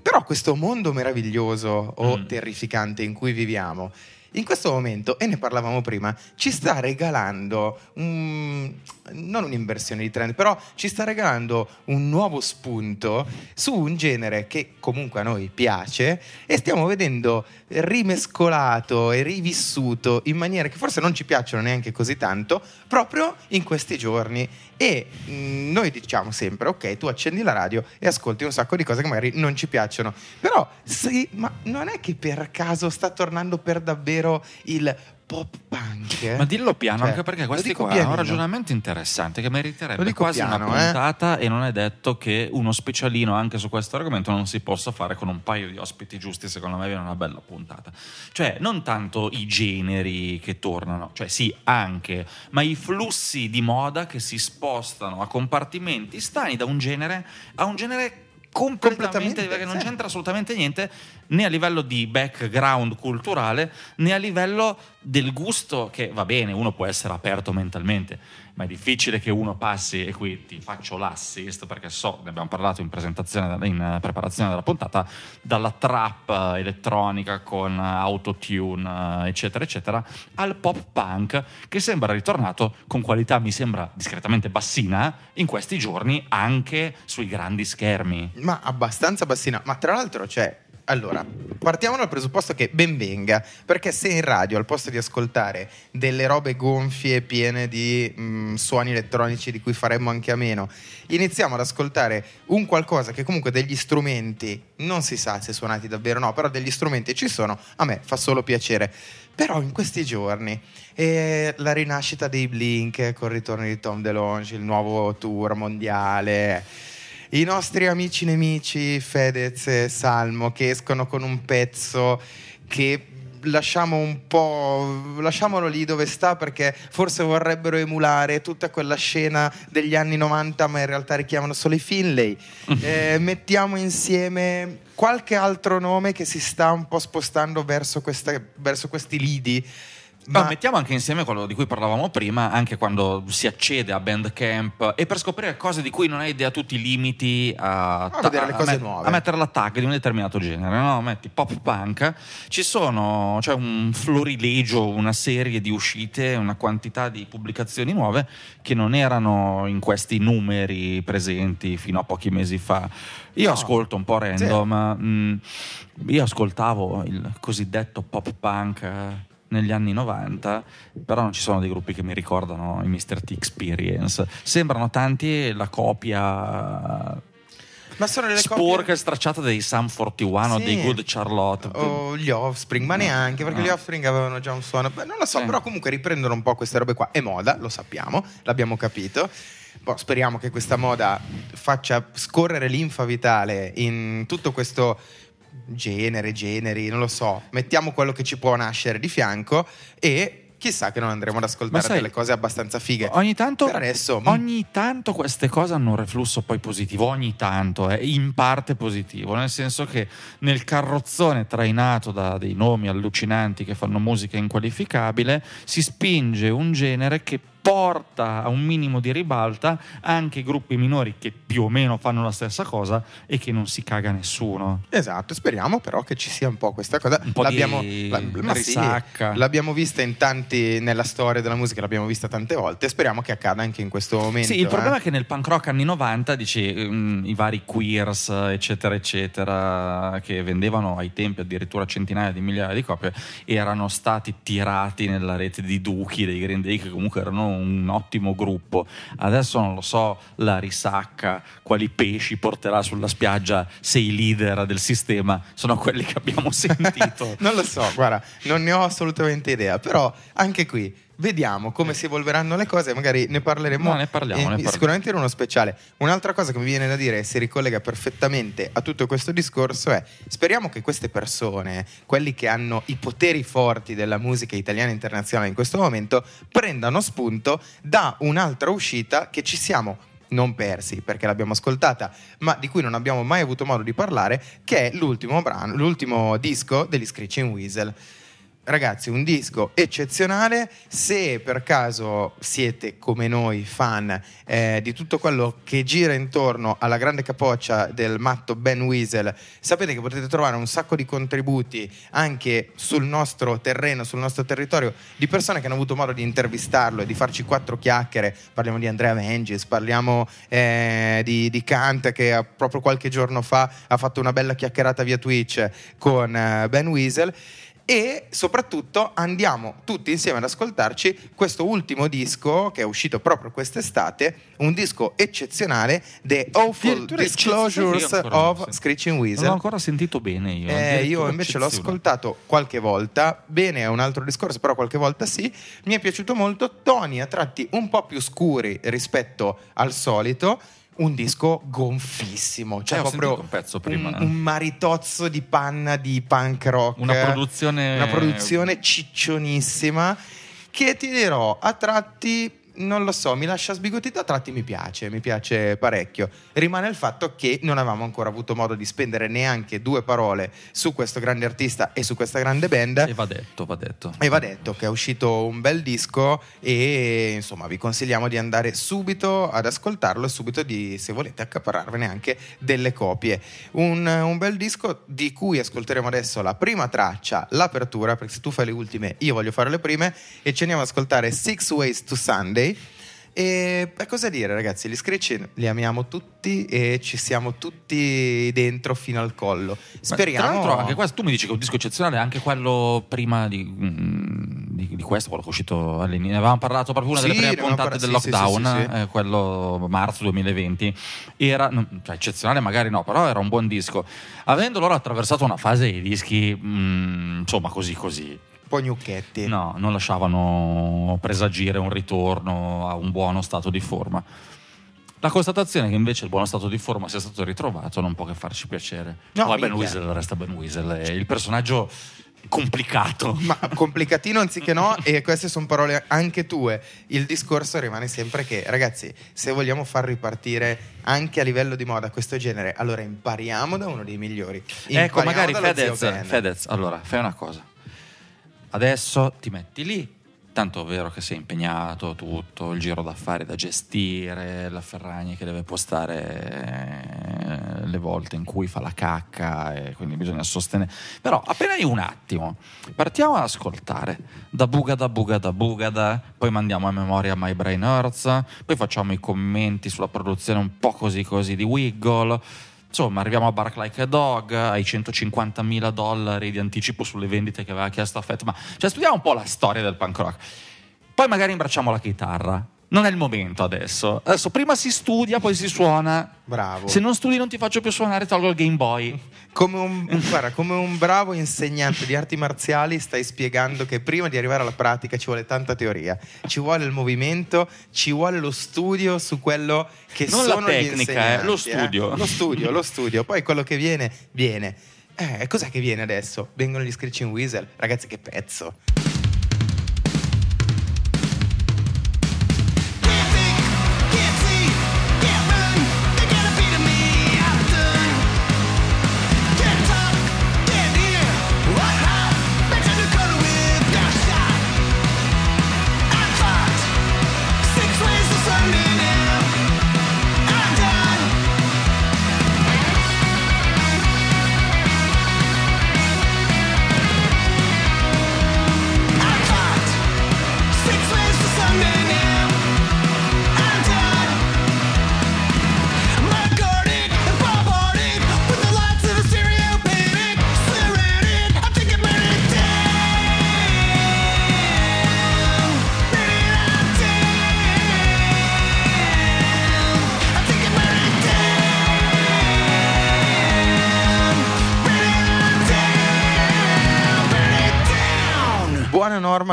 Però questo mondo meraviglioso o Mm. terrificante in cui viviamo, in questo momento, e ne parlavamo prima, ci sta regalando un, non un'inversione di trend, però ci sta regalando un nuovo spunto su un genere che comunque a noi piace e stiamo vedendo rimescolato e rivissuto in maniere che forse non ci piacciono neanche così tanto proprio in questi giorni. E mh, noi diciamo sempre, ok, tu accendi la radio e ascolti un sacco di cose che magari non ci piacciono, però sì, ma non è che per caso sta tornando per davvero il pop punk? Ma dillo piano, Cioè, anche perché questi qua è un pianino. ragionamento interessante che meriterebbe quasi piano, una eh. puntata e non è detto che uno specialino anche su questo argomento non si possa fare con un paio di ospiti giusti, secondo me viene una bella puntata. Cioè, non tanto i generi che tornano, cioè sì, anche, ma i flussi di moda che si spostano a compartimenti stani da un genere a un genere completamente, Completamente, non c'entra assolutamente niente né a livello di background culturale né a livello del gusto che va bene, uno può essere aperto mentalmente, ma è difficile che uno passi e qui ti faccio l'assist perché so, ne abbiamo parlato in presentazione in eh, preparazione della puntata, dalla trap eh, elettronica con eh, autotune eh, eccetera eccetera al pop punk che sembra ritornato con qualità mi sembra discretamente bassina in questi giorni anche sui grandi schermi. Ma abbastanza bassina. Ma tra l'altro c'è. Allora, partiamo dal presupposto che ben venga, perché se in radio al posto di ascoltare delle robe gonfie piene di mm, suoni elettronici di cui faremmo anche a meno, iniziamo ad ascoltare un qualcosa che comunque degli strumenti, non si sa se suonati davvero o no, però degli strumenti ci sono, a me fa solo piacere. Però in questi giorni eh, la rinascita dei Blink con il ritorno di Tom DeLonge, il nuovo tour mondiale, i nostri amici nemici Fedez e Salmo che escono con un pezzo che lasciamo un po' lasciamolo lì dove sta perché forse vorrebbero emulare tutta quella scena degli anni 90 ma in realtà richiamano solo i Finlay Eh, mettiamo insieme qualche altro nome che si sta un po' spostando verso, questa- verso questi lidi Ma ma mettiamo anche insieme quello di cui parlavamo prima, anche quando si accede a Bandcamp e per scoprire cose di cui non hai idea tu ti limiti a, A vedere le cose nuove. a mettere la tag di un determinato genere, no? Metti pop punk, ci sono, c'è un florilegio, una serie di uscite, una quantità di pubblicazioni nuove che non erano in questi numeri presenti fino a pochi mesi fa. Io No. ascolto un po' random, mh, io ascoltavo il cosiddetto pop punk eh, negli anni 90, però non ci sono dei gruppi che mi ricordano i Mr. T Experience. Sembrano tanti la copia ma sono delle sporca copie- e stracciata dei Sam 41 o Sì. dei Good Charlotte. o gli Offspring, ma neanche perché no. gli Offspring avevano già un suono. Beh, non lo so, Sì. però comunque riprendono un po' queste robe qua. È moda, lo sappiamo, l'abbiamo capito. Boh, speriamo che questa moda faccia scorrere linfa vitale in tutto questo genere, generi, non lo so. Mettiamo quello che ci può nascere di fianco e chissà che non andremo ad ascoltare sai, delle cose abbastanza fighe. Ogni tanto, adesso, mm. ogni tanto queste cose hanno un reflusso poi positivo, ogni tanto, è in parte positivo, nel senso che nel carrozzone trainato da dei nomi allucinanti che fanno musica inqualificabile si spinge un genere che porta a un minimo di ribalta anche i gruppi minori che più o meno fanno la stessa cosa e che non si caga nessuno. Esatto, speriamo però che ci sia un po' questa cosa. Un po' di l'abbiamo, ma sì, risacca. l'abbiamo vista in tanti nella storia della musica, l'abbiamo vista tante volte. Speriamo che accada anche in questo momento. Sì, il problema eh. è che nel punk rock anni 90, dici, mm, i vari queers, eccetera, eccetera, che vendevano ai tempi addirittura centinaia di migliaia di copie, erano stati tirati nella rete di duchi dei Green Day, che comunque erano un ottimo gruppo. Adesso non lo so la risacca, quali pesci porterà sulla spiaggia se i leader del sistema sono quelli che abbiamo sentito. non lo so, guarda, non ne ho assolutamente idea, però anche qui vediamo come si evolveranno le cose, magari ne parleremo No, ne parliamo, eh, ne parliamo. sicuramente in uno speciale. Un'altra cosa che mi viene da dire e si ricollega perfettamente a tutto questo discorso è speriamo che queste persone, quelli che hanno i poteri forti della musica italiana e internazionale in questo momento, prendano spunto da un'altra uscita che ci siamo non persi perché l'abbiamo ascoltata, ma di cui non abbiamo mai avuto modo di parlare, che è l'ultimo brano, l'ultimo disco degli Screeching Weasel. Ragazzi, un disco eccezionale. Se per caso siete come noi fan eh, di tutto quello che gira intorno alla grande capoccia del matto Ben Weasel, sapete che potete trovare un sacco di contributi anche sul nostro terreno, sul nostro territorio, di persone che hanno avuto modo di intervistarlo e di farci quattro chiacchiere. Parliamo di Andrea Vengis, parliamo eh, di, di Kant che proprio qualche giorno fa ha fatto una bella chiacchierata via Twitch con eh, Ben Weasel e soprattutto andiamo tutti insieme ad ascoltarci questo ultimo disco che è uscito proprio quest'estate, un disco eccezionale, The Awful Disclosures ancora of non- Screeching Non l'ho Weasel. ancora sentito bene io. Eh, io invece l'ho ascoltato qualche volta, bene è un altro discorso, però qualche volta sì, mi è piaciuto molto, toni a tratti un po' più scuri rispetto al solito, un disco gonfissimo, cioè Eh, proprio un pezzo prima, un, eh. un maritozzo di panna di punk rock, Una produzione- una produzione ciccionissima che ti dirò a tratti non lo so, mi lascia sbigottito, a tratti mi piace, mi piace parecchio. Rimane il fatto che non avevamo ancora avuto modo di spendere neanche due parole su questo grande artista e su questa grande band. E va detto, va detto. E va detto che è uscito un bel disco e insomma vi consigliamo di andare subito ad ascoltarlo e subito di, se volete, accaparrarvene anche delle copie. Un, un bel disco di cui ascolteremo adesso la prima traccia, l'apertura, perché se tu fai le ultime io voglio fare le prime e ci andiamo ad ascoltare Six Ways to Sunday. E beh, cosa dire ragazzi, gli Screech li amiamo tutti e ci siamo tutti dentro fino al collo. Ma, Speriamo... Tra l'altro, anche questo, tu mi dici che è un disco eccezionale, anche quello prima di, mm, di, di questo, quello che è uscito all'inizio. Ne avevamo parlato proprio una Sì, delle prime puntate del sì, lockdown, sì, eh, quello marzo 2020. Era cioè, eccezionale, magari no, però era un buon disco. Avendo loro attraversato una fase di dischi, mm, insomma, così così. Po' gnocchetti. No, non lasciavano presagire un ritorno a un buono stato di forma. La constatazione che invece il buono stato di forma sia stato ritrovato non può che farci piacere. No, Poi Ben. Weasel resta Ben Weasel, il personaggio complicato. Ma complicatino anziché no, e queste sono parole anche tue. Il discorso rimane sempre che, ragazzi, se vogliamo far ripartire anche a livello di moda questo genere, allora impariamo da uno dei migliori. ecco, Impariamo magari dallo zio Fedez. Fedez, allora fai una cosa. Adesso ti metti lì. Tanto è vero che sei impegnato, tutto, il giro d'affari da gestire, la Ferragni che deve postare eh, le volte in cui fa la cacca e quindi bisogna sostenere. Però appena hai un attimo, partiamo ad ascoltare da Bugada, Bugada, Bugada, poi mandiamo a memoria My Brain Earth, poi facciamo i commenti sulla produzione un po' così così di Wiggle. Insomma, arriviamo a Bark Like a Dog, ai 150 mila dollari di anticipo sulle vendite che aveva chiesto a Fett. Ma cioè, studiamo un po' la storia del punk rock. Poi magari imbracciamo la chitarra. Non è il momento adesso. Adesso prima si studia, poi si suona. Bravo. Se non studi non ti faccio più suonare, tolgo il Game Boy. Come un, guarda, come un bravo insegnante di arti marziali stai spiegando che prima di arrivare alla pratica ci vuole tanta teoria, ci vuole il movimento, ci vuole lo studio su quello che Non la sono gli tecnica, eh, lo studio. Lo studio, lo studio. Poi quello che viene, viene. Eh, cos'è che viene adesso? Vengono gli Screeching Weasel. Ragazzi, che pezzo.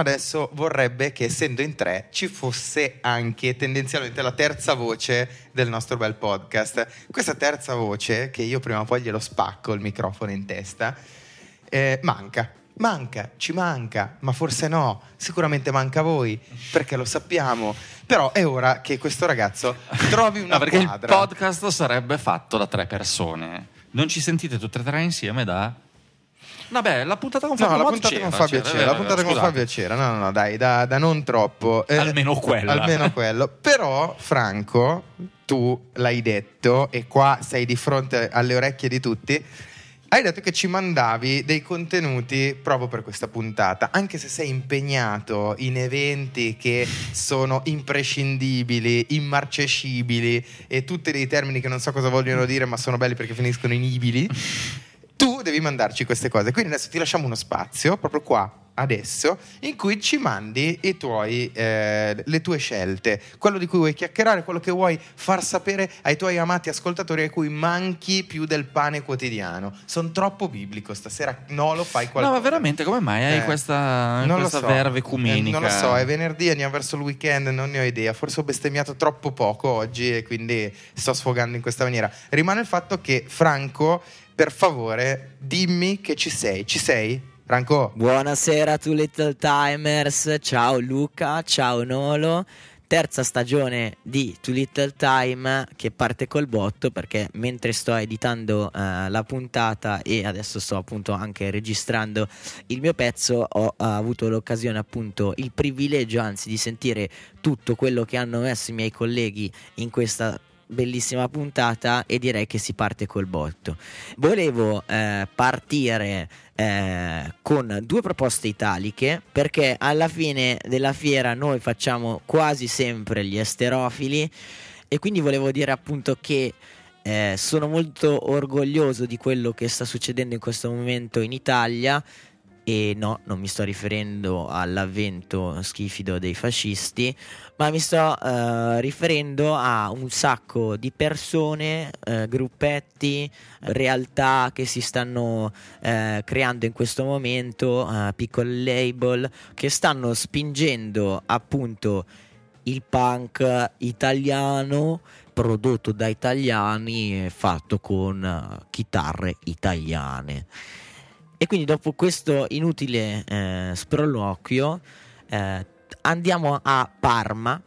Adesso vorrebbe che essendo in tre ci fosse anche tendenzialmente la terza voce del nostro bel podcast. Questa terza voce, che io prima o poi glielo spacco il microfono in testa, eh, manca. Manca, ci manca, ma forse no, sicuramente manca a voi, perché lo sappiamo. Però è ora che questo ragazzo trovi una No, perché il quadra. podcast sarebbe fatto da tre persone. Non ci sentite tutte e tre insieme da... Vabbè, la puntata con No, Fabio la Mod puntata c'era, con Fabio c'era, c'era, la puntata con scusate. Fabio c'era, no, no, no, dai, da, da non troppo. Eh, Almeno quella. Almeno quello. Però, Franco, tu l'hai detto, e qua sei di fronte alle orecchie di tutti. Hai detto che ci mandavi dei contenuti proprio per questa puntata, anche se sei impegnato in eventi che sono imprescindibili, immarcescibili e tutti dei termini che non so cosa vogliono dire, ma sono belli perché finiscono in ibili. Tu devi mandarci queste cose. Quindi adesso ti lasciamo uno spazio, proprio qua, adesso, in cui ci mandi i tuoi, eh, le tue scelte, quello di cui vuoi chiacchierare, quello che vuoi far sapere ai tuoi amati ascoltatori a cui manchi più del pane quotidiano. Sono troppo biblico, stasera no, lo fai No, qualcosa. ma veramente, come mai hai Eh, questa, questa so. verve Eh, ecumenica? non lo so, è venerdì, andiamo verso il weekend, non ne ho idea. Forse ho bestemmiato troppo poco oggi e quindi sto sfogando in questa maniera. Rimane il fatto che, Franco, per favore, dimmi che ci sei. Ci sei? Franco? Buonasera to Little Timers, ciao Luca, ciao Nolo. Terza stagione di Too Little Time che parte col botto perché mentre sto editando eh, la puntata e adesso sto appunto anche registrando il mio pezzo ho eh, avuto l'occasione appunto il privilegio anzi di sentire tutto quello che hanno messo i miei colleghi in questa bellissima puntata e direi che si parte col botto. Volevo eh, partire eh, con due proposte italiche perché alla fine della fiera noi facciamo quasi sempre gli esterofili e quindi volevo dire appunto che eh, sono molto orgoglioso di quello che sta succedendo in questo momento in Italia e no, non mi sto riferendo all'avvento schifido dei fascisti, ma mi sto eh, riferendo a un sacco di persone, eh, gruppetti, realtà che si stanno eh, creando in questo momento, eh, piccole label, che stanno spingendo appunto il punk italiano prodotto da italiani e fatto con eh, chitarre italiane. E quindi dopo questo inutile eh, sproloquio eh, andiamo a Parma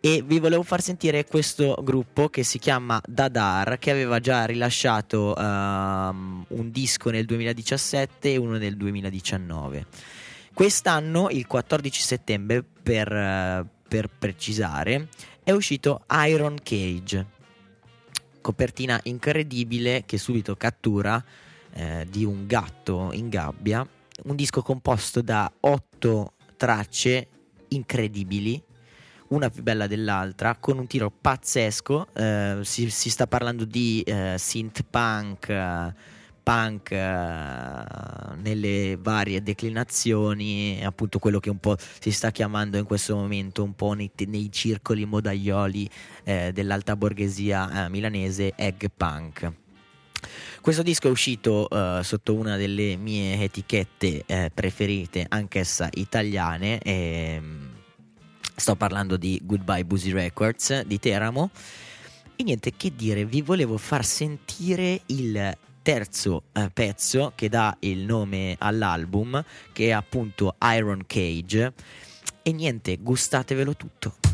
e vi volevo far sentire questo gruppo che si chiama Dadar che aveva già rilasciato ehm, un disco nel 2017 e uno nel 2019. Quest'anno, il 14 settembre per, per precisare, è uscito Iron Cage, copertina incredibile che subito cattura eh, di un gatto in gabbia, un disco composto da otto tracce incredibili, una più bella dell'altra, con un tiro pazzesco, eh, si, si sta parlando di eh, synth punk, eh, punk nelle varie declinazioni, appunto quello che un po' si sta chiamando in questo momento un po' nei, nei circoli modaioli eh, dell'alta borghesia eh, milanese egg punk. Questo disco è uscito eh, sotto una delle mie etichette eh, preferite, anch'essa italiane. ehm, sto parlando di Goodbye Boozy Records di Teramo. E niente, che dire, vi volevo far sentire il terzo eh, pezzo che dà il nome all'album, che è appunto Iron Cage. E niente, gustatevelo tutto.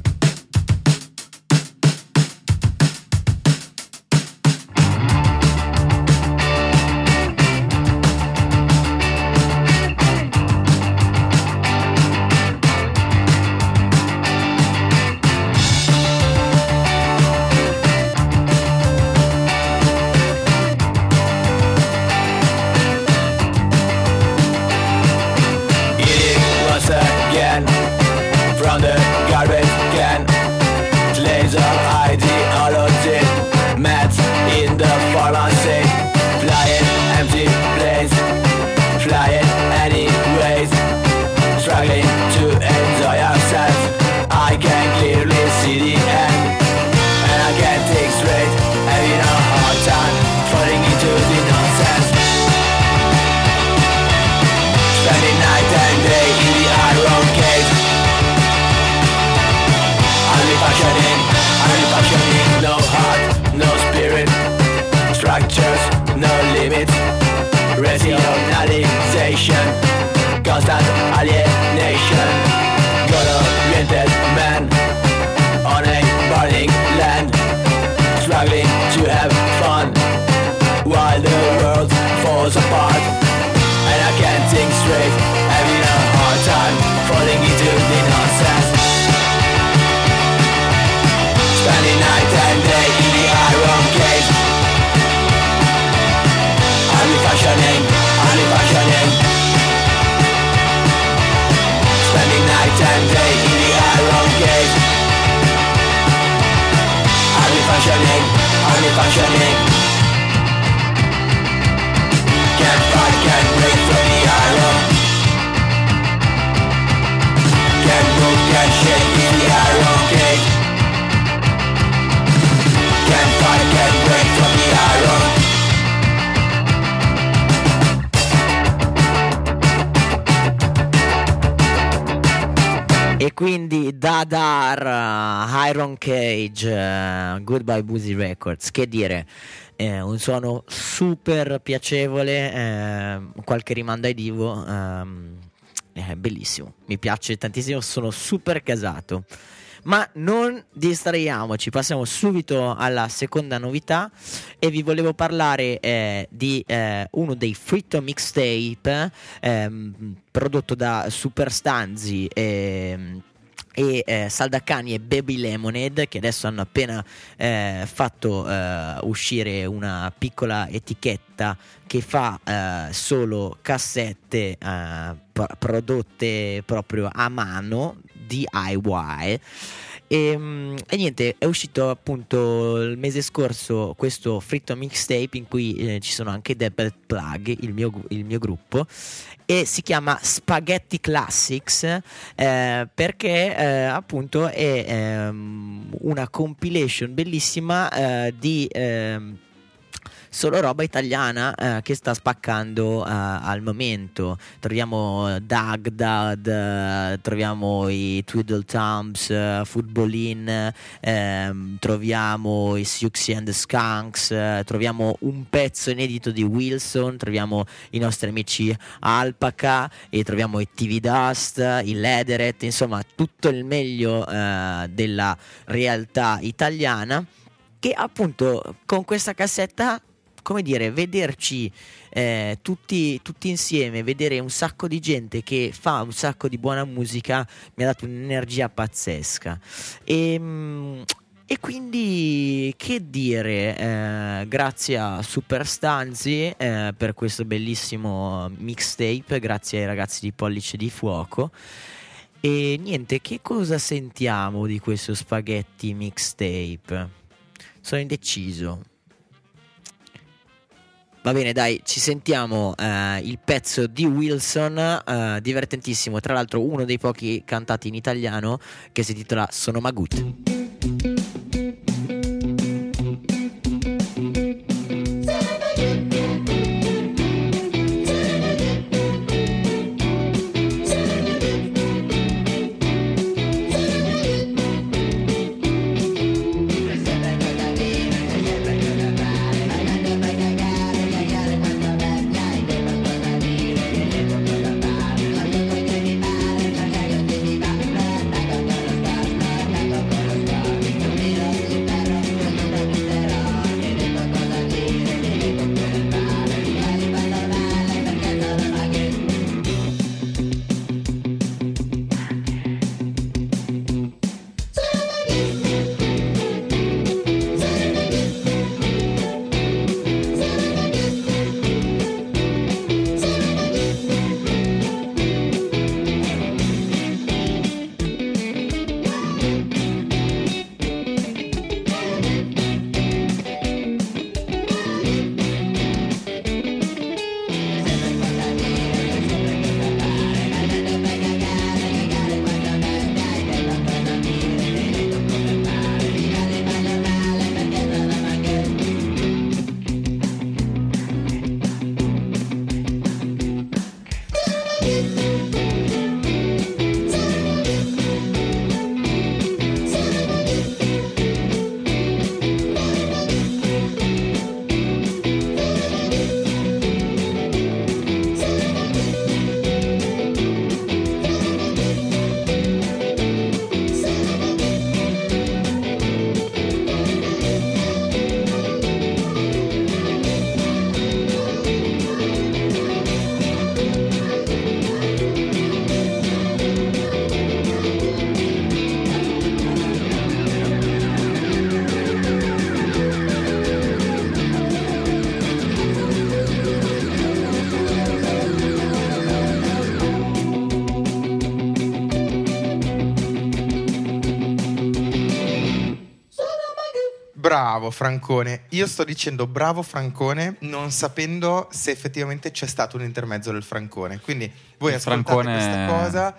Can't fight, can't break the iron. Can't move, can't shake in the. Can't fight, can't break E quindi Dadar, uh, Iron Cage, uh, Goodbye Boozy Records, che dire, eh, un suono super piacevole, eh, qualche rimando ai divo, ehm, è bellissimo, mi piace tantissimo, sono super casato. Ma non distraiamoci, passiamo subito alla seconda novità e vi volevo parlare eh, di eh, uno dei Fritto Mixtape ehm, prodotto da Super Stanzi ehm, e eh, Saldacani e Baby Lemonade che adesso hanno appena eh, fatto eh, uscire una piccola etichetta che fa eh, solo cassette eh, pro- prodotte proprio a mano DIY e, mm, e niente, è uscito appunto il mese scorso questo fritto mixtape in cui eh, ci sono anche Debel Plug, il mio, il mio gruppo, e si chiama Spaghetti Classics eh, perché eh, appunto è ehm, una compilation bellissima eh, di... ehm, Solo roba italiana eh, che sta spaccando eh, al momento. Troviamo Dagdad, eh, troviamo i Twiddle Thumbs, eh, Footballin, ehm, troviamo i Siouxsie and the Skunks, eh, troviamo un pezzo inedito di Wilson, troviamo i nostri amici Alpaca e troviamo i TV Dust, i Lederet, insomma tutto il meglio eh, della realtà italiana che appunto con questa cassetta come dire vederci eh, tutti, tutti insieme vedere un sacco di gente che fa un sacco di buona musica mi ha dato un'energia pazzesca e, mm, e quindi che dire eh, grazie a Super Stanzi eh, per questo bellissimo mixtape grazie ai ragazzi di Pollice di Fuoco e niente, che cosa sentiamo di questo spaghetti mixtape? Sono indeciso. Va bene, dai, ci sentiamo eh, il pezzo di Wilson, eh, divertentissimo, tra l'altro uno dei pochi cantati in italiano che si intitola Sono Magut. Bravo Francone, io sto dicendo bravo Francone non sapendo se effettivamente c'è stato un intermezzo del Francone. Quindi voi Il ascoltate Francone- questa cosa,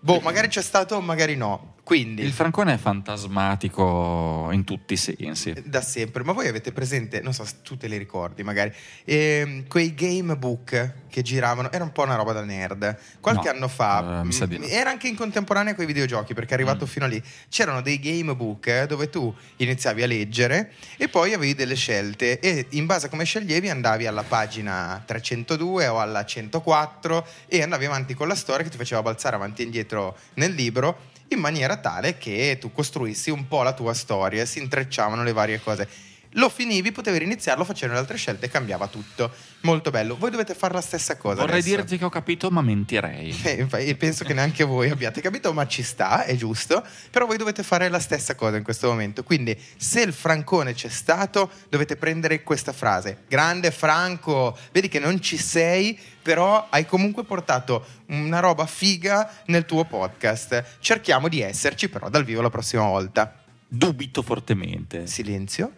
boh, magari c'è stato, magari no. Quindi Il Francone è fantasmatico in tutti i sensi. da sempre, ma voi avete presente, non so se tu te li ricordi magari, ehm, quei game book che giravano, era un po' una roba da nerd. Qualche No, anno fa, eh, di mh, no. era anche in contemporanea con i videogiochi perché è arrivato Mm. fino a lì, c'erano dei game book eh, dove tu iniziavi a leggere e poi avevi delle scelte e in base a come sceglievi andavi alla pagina 302 o alla 104 e andavi avanti con la storia che ti faceva balzare avanti e indietro nel libro in maniera tale che tu costruissi un po' la tua storia, si intrecciavano le varie cose. Lo finivi, potevi riniziarlo, facevi le altre scelte e cambiava tutto. Molto bello. Voi dovete fare la stessa cosa. Vorrei adesso. dirti che ho capito, ma mentirei. Eh, E penso che neanche voi abbiate capito, ma ci sta, è giusto. Però voi dovete fare la stessa cosa in questo momento. Quindi, se il francone c'è stato, dovete prendere questa frase: Grande Franco, vedi che non ci sei, però hai comunque portato una roba figa nel tuo podcast. Cerchiamo di esserci, però, dal vivo la prossima volta. Dubito fortemente. Silenzio.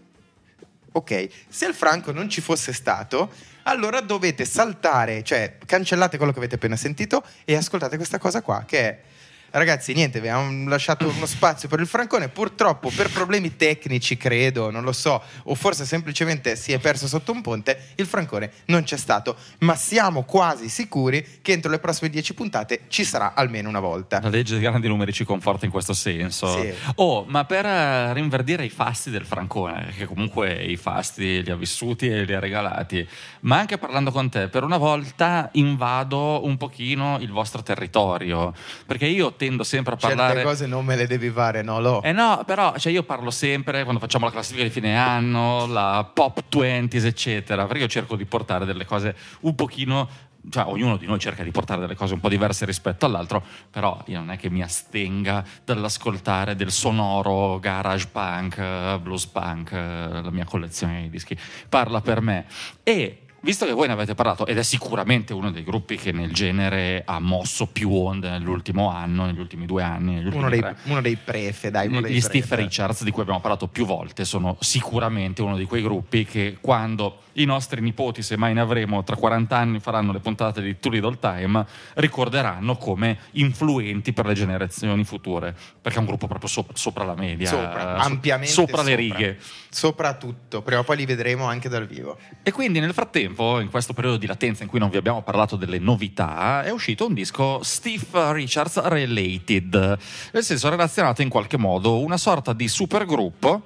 Ok, se il Franco non ci fosse stato, allora dovete saltare, cioè cancellate quello che avete appena sentito e ascoltate questa cosa qua, che è... Ragazzi, niente, abbiamo lasciato uno spazio per il Francone. Purtroppo, per problemi tecnici, credo, non lo so, o forse semplicemente si è perso sotto un ponte, il Francone non c'è stato. Ma siamo quasi sicuri che entro le prossime 10 puntate ci sarà almeno una volta. La legge dei grandi numeri ci conforta in questo senso. Sì. Oh, ma per eh, rinverdire i fasti del Francone, che comunque i fasti li ha vissuti e li ha regalati, ma anche parlando con te, per una volta invado un pochino il vostro territorio, perché io tendo sempre a parlare... Certe cose non me le devi fare, no? Lo. Eh no, però cioè io parlo sempre quando facciamo la classifica di fine anno, la pop 20s, eccetera, perché io cerco di portare delle cose un pochino cioè ognuno di noi cerca di portare delle cose un po' diverse rispetto all'altro, però io non è che mi astenga dall'ascoltare del sonoro garage punk, eh, blues punk, eh, la mia collezione di dischi parla per me. E visto che voi ne avete parlato, ed è sicuramente uno dei gruppi che nel genere ha mosso più onde nell'ultimo anno, negli ultimi due anni, ultimi Uno dei, uno dei prefe, dai, uno dei Gli Steve. Richards, di cui abbiamo parlato più volte, sono sicuramente uno di quei gruppi che quando i nostri nipoti, se mai ne avremo, tra 40 anni faranno le puntate di Too Little Time, ricorderanno come influenti per le generazioni future, perché è un gruppo proprio sopra, sopra la media, Sopra, so- ampiamente sopra le righe. Soprattutto, prima o poi li vedremo anche dal vivo. E quindi nel frattempo, in questo periodo di latenza in cui non vi abbiamo parlato delle novità, è uscito un disco Steve Richards Related, nel senso relazionato in qualche modo una sorta di supergruppo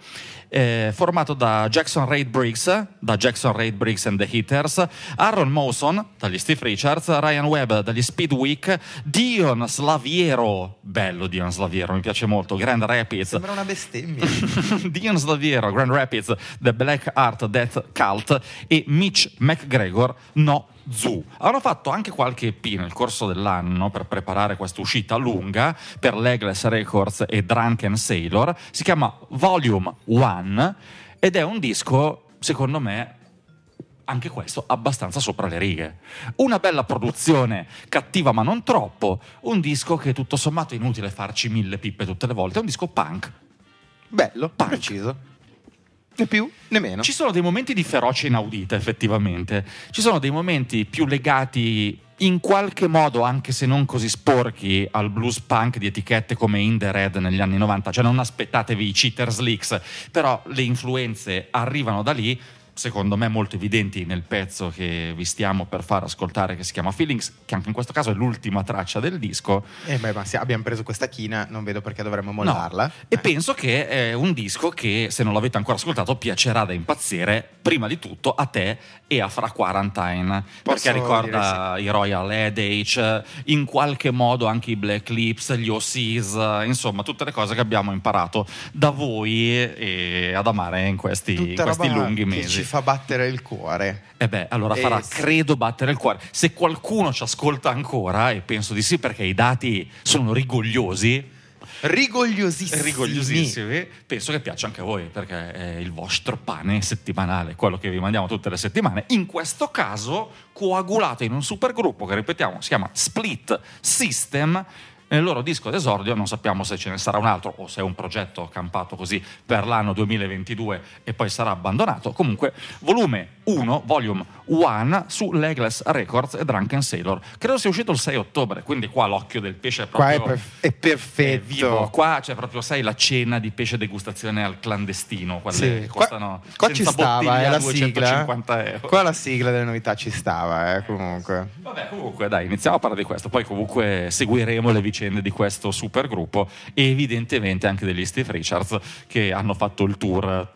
eh, formato da Jackson Raid Briggs, da Jackson Raid Briggs and the Hitters, Aaron Mawson dagli Steve Richards, Ryan Webb dagli Speedweek, Dion Slaviero, bello Dion Slaviero, mi piace molto, Grand Rapids, Sembra una bestemmia. Dion Slaviero, Grand Rapids, The Black Art Death Cult e Mitch McGregor, No Zoo. Hanno fatto anche qualche EP nel corso dell'anno per preparare questa uscita lunga per Legless Records e Drunken Sailor. Si chiama Volume 1 ed è un disco, secondo me, anche questo abbastanza sopra le righe. Una bella produzione, cattiva ma non troppo, un disco che tutto sommato è inutile farci mille pippe tutte le volte, è un disco punk. Bello, Punk. preciso. Né più né meno. Ci sono dei momenti di ferocia inaudita, effettivamente. Ci sono dei momenti più legati in qualche modo, anche se non così sporchi, al blues punk di etichette come In The Red negli anni 90. Cioè, non aspettatevi i Cheaters Leaks, però le influenze arrivano da lì. Secondo me molto evidenti nel pezzo che vi stiamo per far ascoltare che si chiama Feelings, che anche in questo caso è l'ultima traccia del disco. Eh beh, ma se abbiamo preso questa china, non vedo perché dovremmo mollarla. No. E Eh. penso che è un disco che, se non l'avete ancora ascoltato, piacerà da impazzire, prima di tutto a te e a Fra Quarantine, Posso perché ricorda i Royal Headache, in qualche modo anche i Black Lips, gli OCs, insomma, tutte le cose che abbiamo imparato da voi e ad amare in questi, in questi lunghi mesi. Fa battere il cuore. E beh, allora Eh, farà, sì. credo, battere il cuore. Se qualcuno ci ascolta ancora, e penso di sì perché i dati sono rigogliosi, Rigogliosissimi. rigogliosissimi. Penso che piaccia anche a voi perché è il vostro pane settimanale, quello che vi mandiamo tutte le settimane. In questo caso, coagulato in un supergruppo che ripetiamo si chiama Split System. Nel loro disco d'esordio, non sappiamo se ce ne sarà un altro o se è un progetto campato così per l'anno 2022 e poi sarà abbandonato. Comunque, volume 1, volume 1 su Legless Records e Drunken Sailor. Credo sia uscito il 6 ottobre, quindi qua l'occhio del pesce è Qua è, proprio perf- è perfetto. è vivo. Qua c'è proprio, sai, la cena di pesce degustazione al clandestino, quelle Sì, che qua, costano qua ci stava, bottiglia eh, la 250 sigla. euro. Qua la sigla delle novità ci stava, eh, comunque. Vabbè, comunque, dai, iniziamo a parlare di questo. Poi, comunque, seguiremo le vicende di questo supergruppo e evidentemente anche degli Steve Richards che hanno fatto il tour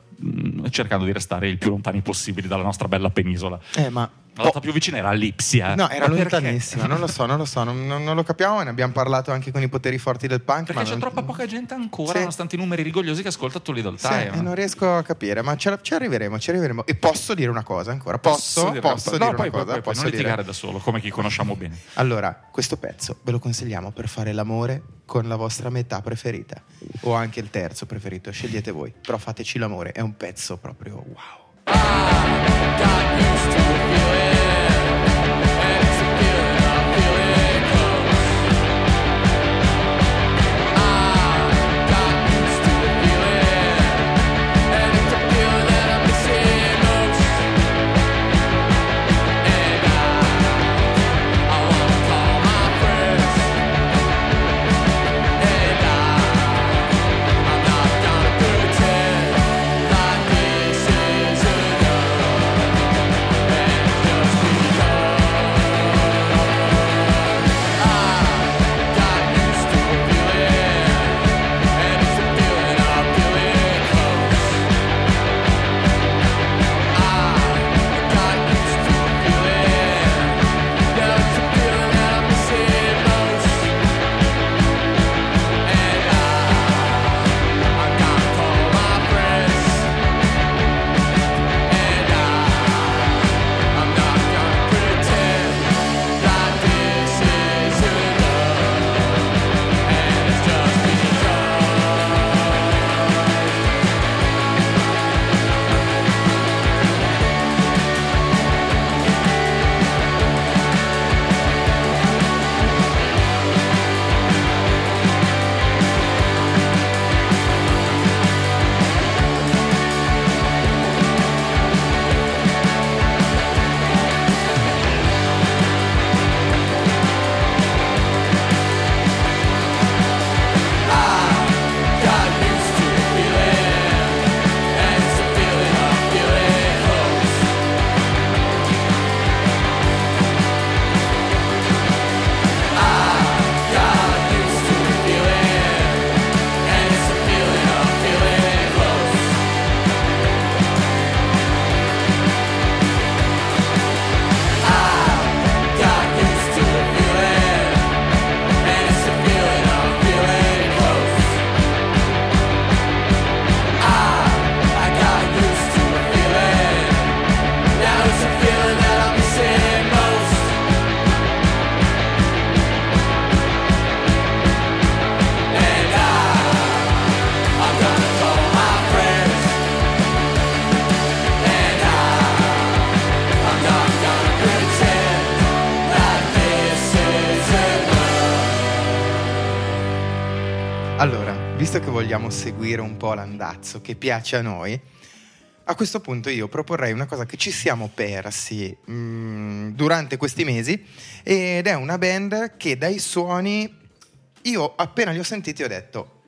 cercando di restare il più lontani possibili dalla nostra bella penisola. Eh, ma La data più vicina era Lipsia. No, era lontanissima, non lo so, non lo so, non, non- non lo capiamo, ne abbiamo parlato anche con i poteri forti del punk. Perché ma c'è non- troppa poca gente ancora, Sì. nonostante i numeri rigogliosi che ascolta tu Little Sì, Time. e non riesco a capire, ma ci arriveremo, ci arriveremo. E posso dire una cosa ancora? Posso? dire Posso dire? No, una poi, cosa? poi, poi, Posso non dire? litigare da solo, come chi conosciamo bene. Allora, questo pezzo ve lo consigliamo per fare l'amore con la vostra metà preferita o anche il terzo preferito, scegliete voi, però fateci l'amore, è un pezzo proprio wow. I got used to feeling. Vogliamo seguire un po' l'andazzo che piace a noi, a questo punto io proporrei una cosa che ci siamo persi mm, durante questi mesi ed è una band che dai suoni io appena li ho sentiti ho detto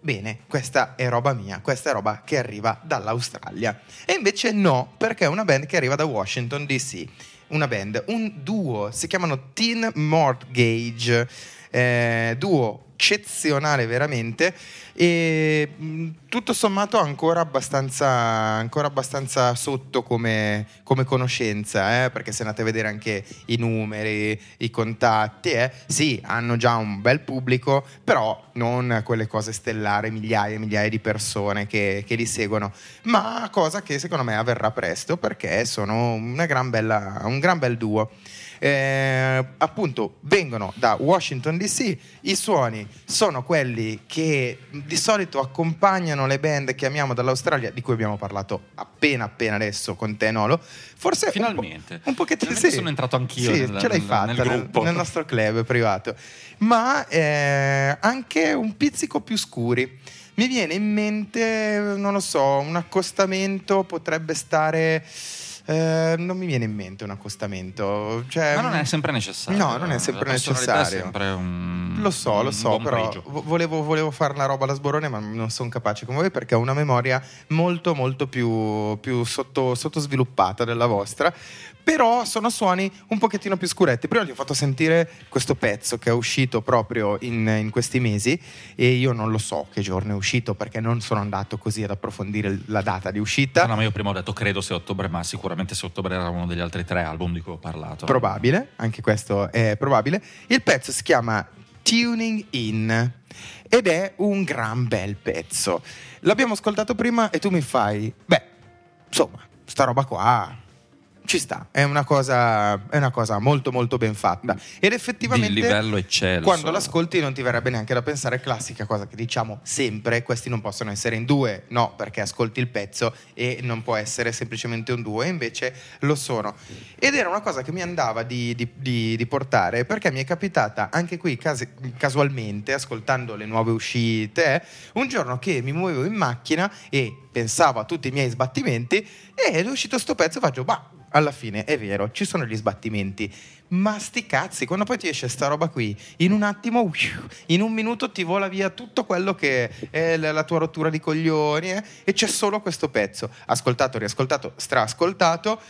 bene, questa è roba mia, questa è roba che arriva dall'Australia. E invece no, perché è una band che arriva da Washington DC. Una band, un duo, si chiamano Teen Mortgage, eh, duo eccezionale veramente. E mh, tutto sommato ancora abbastanza, ancora abbastanza sotto come, come conoscenza eh, perché se andate a vedere anche i numeri i contatti eh, sì hanno già un bel pubblico però non quelle cose stellare migliaia e migliaia di persone che, che li seguono. Ma cosa che secondo me avverrà presto perché sono gran bella, un gran bel duo eh, appunto vengono da Washington DC, i suoni sono quelli che di solito accompagnano le band che amiamo dall'Australia, di cui abbiamo parlato appena appena adesso con te Nolo. Forse un po'- Finalmente. un, pochettino Finalmente sì. sono entrato anch'io Sì, nel- ce l'hai nel- fatta nel gruppo. nel nostro club privato. Ma eh, anche un pizzico più scuri. Mi viene in mente, non lo so, un accostamento potrebbe stare. Eh, non mi viene in mente un accostamento. Cioè, Ma non è sempre necessario. No, non è sempre La personalità è necessario. sempre un- Lo so, lo so, però volevo, volevo fare una roba alla sborone, ma non sono capace come voi perché ho una memoria molto, molto più, più sotto- sottosviluppata della vostra. Però sono suoni un pochettino più scuretti. Prima gli ho fatto sentire questo pezzo che è uscito proprio in, in questi mesi e io non lo so che giorno è uscito perché non sono andato così ad approfondire la data di uscita. No, ma io prima ho detto credo sia ottobre, ma sicuramente se ottobre era uno degli altri tre album di cui ho parlato. Probabile, anche questo è probabile. Il pezzo si chiama Tuning In ed è un gran bel pezzo. L'abbiamo ascoltato prima e tu mi fai, beh, insomma, sta roba qua ci sta, è una cosa, è una cosa molto molto ben fatta. Ed effettivamente Di livello eccelso. quando l'ascolti non ti verrebbe neanche da pensare, classica cosa che diciamo sempre, questi non possono essere in due, no, perché ascolti il pezzo e non può essere semplicemente un duo, e invece lo sono. Ed era una cosa che mi andava di, di- di- di portare, perché mi è capitata anche qui casi- casualmente, ascoltando le nuove uscite, un giorno che mi muovevo in macchina e pensavo a tutti i miei sbattimenti, ed è uscito sto pezzo e faccio, bah, alla fine è vero, ci sono gli sbattimenti, ma sti cazzi, quando poi ti esce sta roba qui, in un attimo, in un minuto ti vola via tutto quello che è la tua rottura di coglioni eh, e c'è solo questo pezzo. Ascoltato, riascoltato, straascoltato.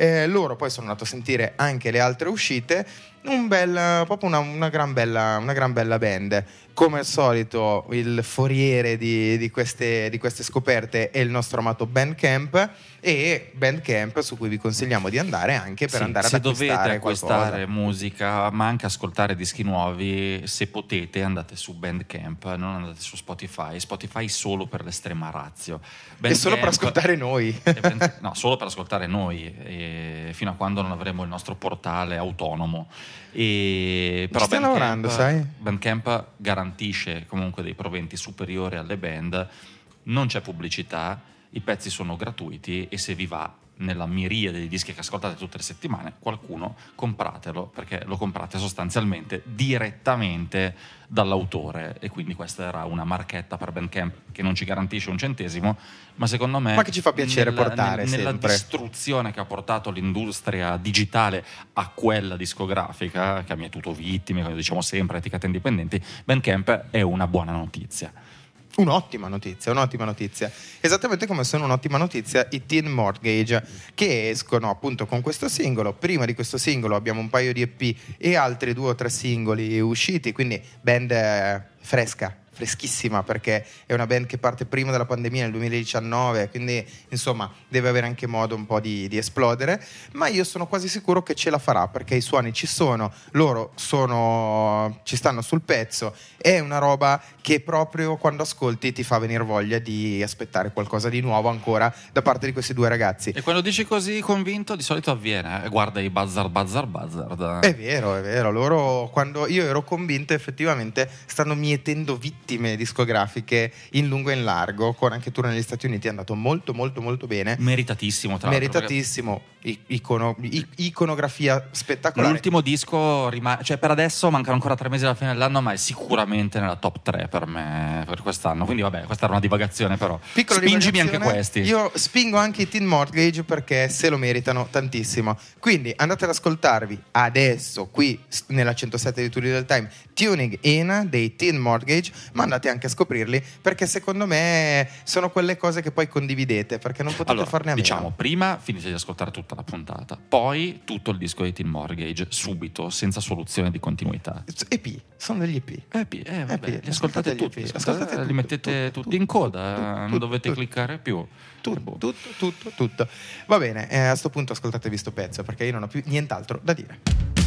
Eh, loro poi sono andato a sentire anche le altre uscite, un bel, proprio una, una gran bella, una gran bella band. Come al solito, il foriere di, di queste, di queste scoperte è il nostro amato Bandcamp e Bandcamp su cui vi consigliamo di andare anche per Sì, andare ad se dovete acquistare acquistare qualcosa. musica, ma anche ascoltare dischi nuovi, se potete andate su Bandcamp, non andate su Spotify. Spotify solo per l'estrema razio. E solo per Bandcamp- ascoltare noi. no, solo per ascoltare noi, fino a quando non avremo il nostro portale autonomo. E, però stai lavorando, sai? Bandcamp garantisce comunque dei proventi superiori alle band, non c'è pubblicità, i pezzi sono gratuiti e se vi va nella miriade di dischi che ascoltate tutte le settimane, qualcuno compratelo perché lo comprate sostanzialmente direttamente dall'autore e quindi questa era una marchetta per Bandcamp che non ci garantisce un centesimo, ma secondo me Ma che ci fa piacere nella- portare nel- nella sempre. distruzione che ha portato l'industria digitale a quella discografica, che ha mietuto vittime, come diciamo sempre, etichette indipendenti, Bandcamp è una buona notizia. Un'ottima notizia, un'ottima notizia. Esattamente come sono un'ottima notizia i Teen Mortgage che escono appunto con questo singolo. Prima di questo singolo abbiamo un paio di EP e altri due o tre singoli usciti, quindi band eh, fresca, freschissima perché è una band che parte prima della pandemia nel 2019, quindi insomma deve avere anche modo un po' di, di esplodere, ma io sono quasi sicuro che ce la farà perché i suoni ci sono, loro sono, ci stanno sul pezzo, è una roba che proprio quando ascolti ti fa venire voglia di aspettare qualcosa di nuovo ancora da parte di questi due ragazzi. E quando dici così convinto, di solito avviene. eh, Guarda i buzzard, buzzard, buzzard. È vero, è vero, loro quando io ero convinto effettivamente stanno mietendo vittime discografiche in lungo e in largo, con anche tour negli Stati Uniti è andato molto molto molto bene. Meritatissimo, tra l'altro. perché Meritatissimo, icono- iconografia spettacolare. L'ultimo disco rimane, cioè per adesso mancano ancora tre mesi alla fine dell'anno, ma è sicuramente nella top 3 per me per quest'anno. Quindi, vabbè, questa era una divagazione, però. Piccola Spingimi anche questi. Io spingo anche i Teen Mortgage perché se lo meritano tantissimo. Quindi andate ad ascoltarvi adesso qui nella 107 di Tutti del Time Tuning In dei Teen Mortgage, ma andate anche a scoprirli perché secondo me sono quelle cose che poi condividete perché non potete Allora, farne a meno. diciamo, prima finite di ascoltare tutta la puntata, poi tutto il disco di Teen Mortgage, subito, senza soluzione di continuità. EP, sono degli EP. EP, eh, vabbè, EP, li ascoltate ascoltate tutti, EP, ascoltate- ascoltate li mettete tutto, tutti in coda, tutto, non dovete cliccare più. Tutto, Boh. tutto, tutto, tutto. Va bene, eh, a sto punto ascoltatevi sto pezzo perché io non ho più nient'altro da dire.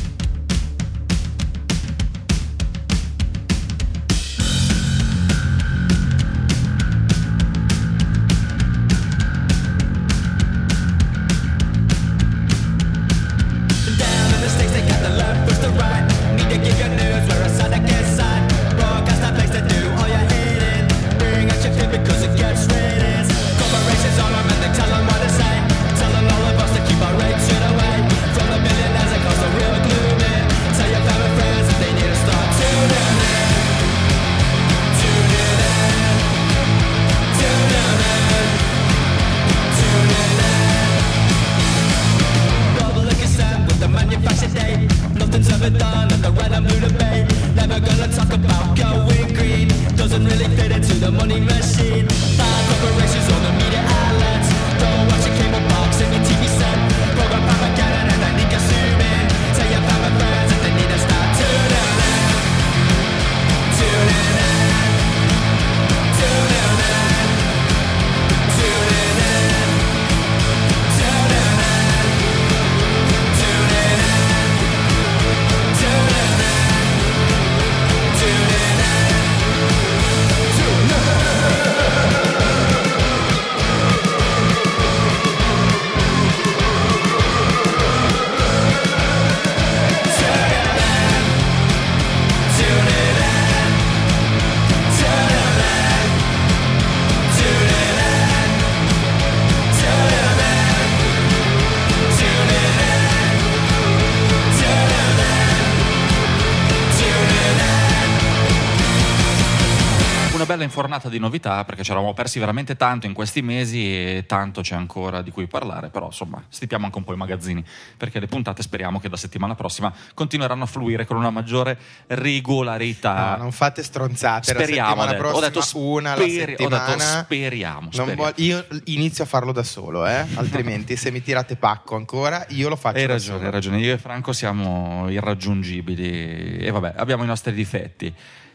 Bella infornata di novità perché ci eravamo persi veramente tanto in questi mesi e tanto c'è ancora di cui parlare, però insomma stipiamo anche un po' i magazzini perché le puntate speriamo che da settimana prossima continueranno a fluire con una maggiore regolarità. No, non fate stronzate. Speriamo, la prossima, Ho detto una speri- ho detto speriamo, speriamo. voglio- io inizio a farlo da solo, eh? altrimenti se mi tirate pacco ancora, io lo faccio Hai ragione, solo. hai ragione. Io e Franco siamo irraggiungibili e vabbè, abbiamo i nostri difetti.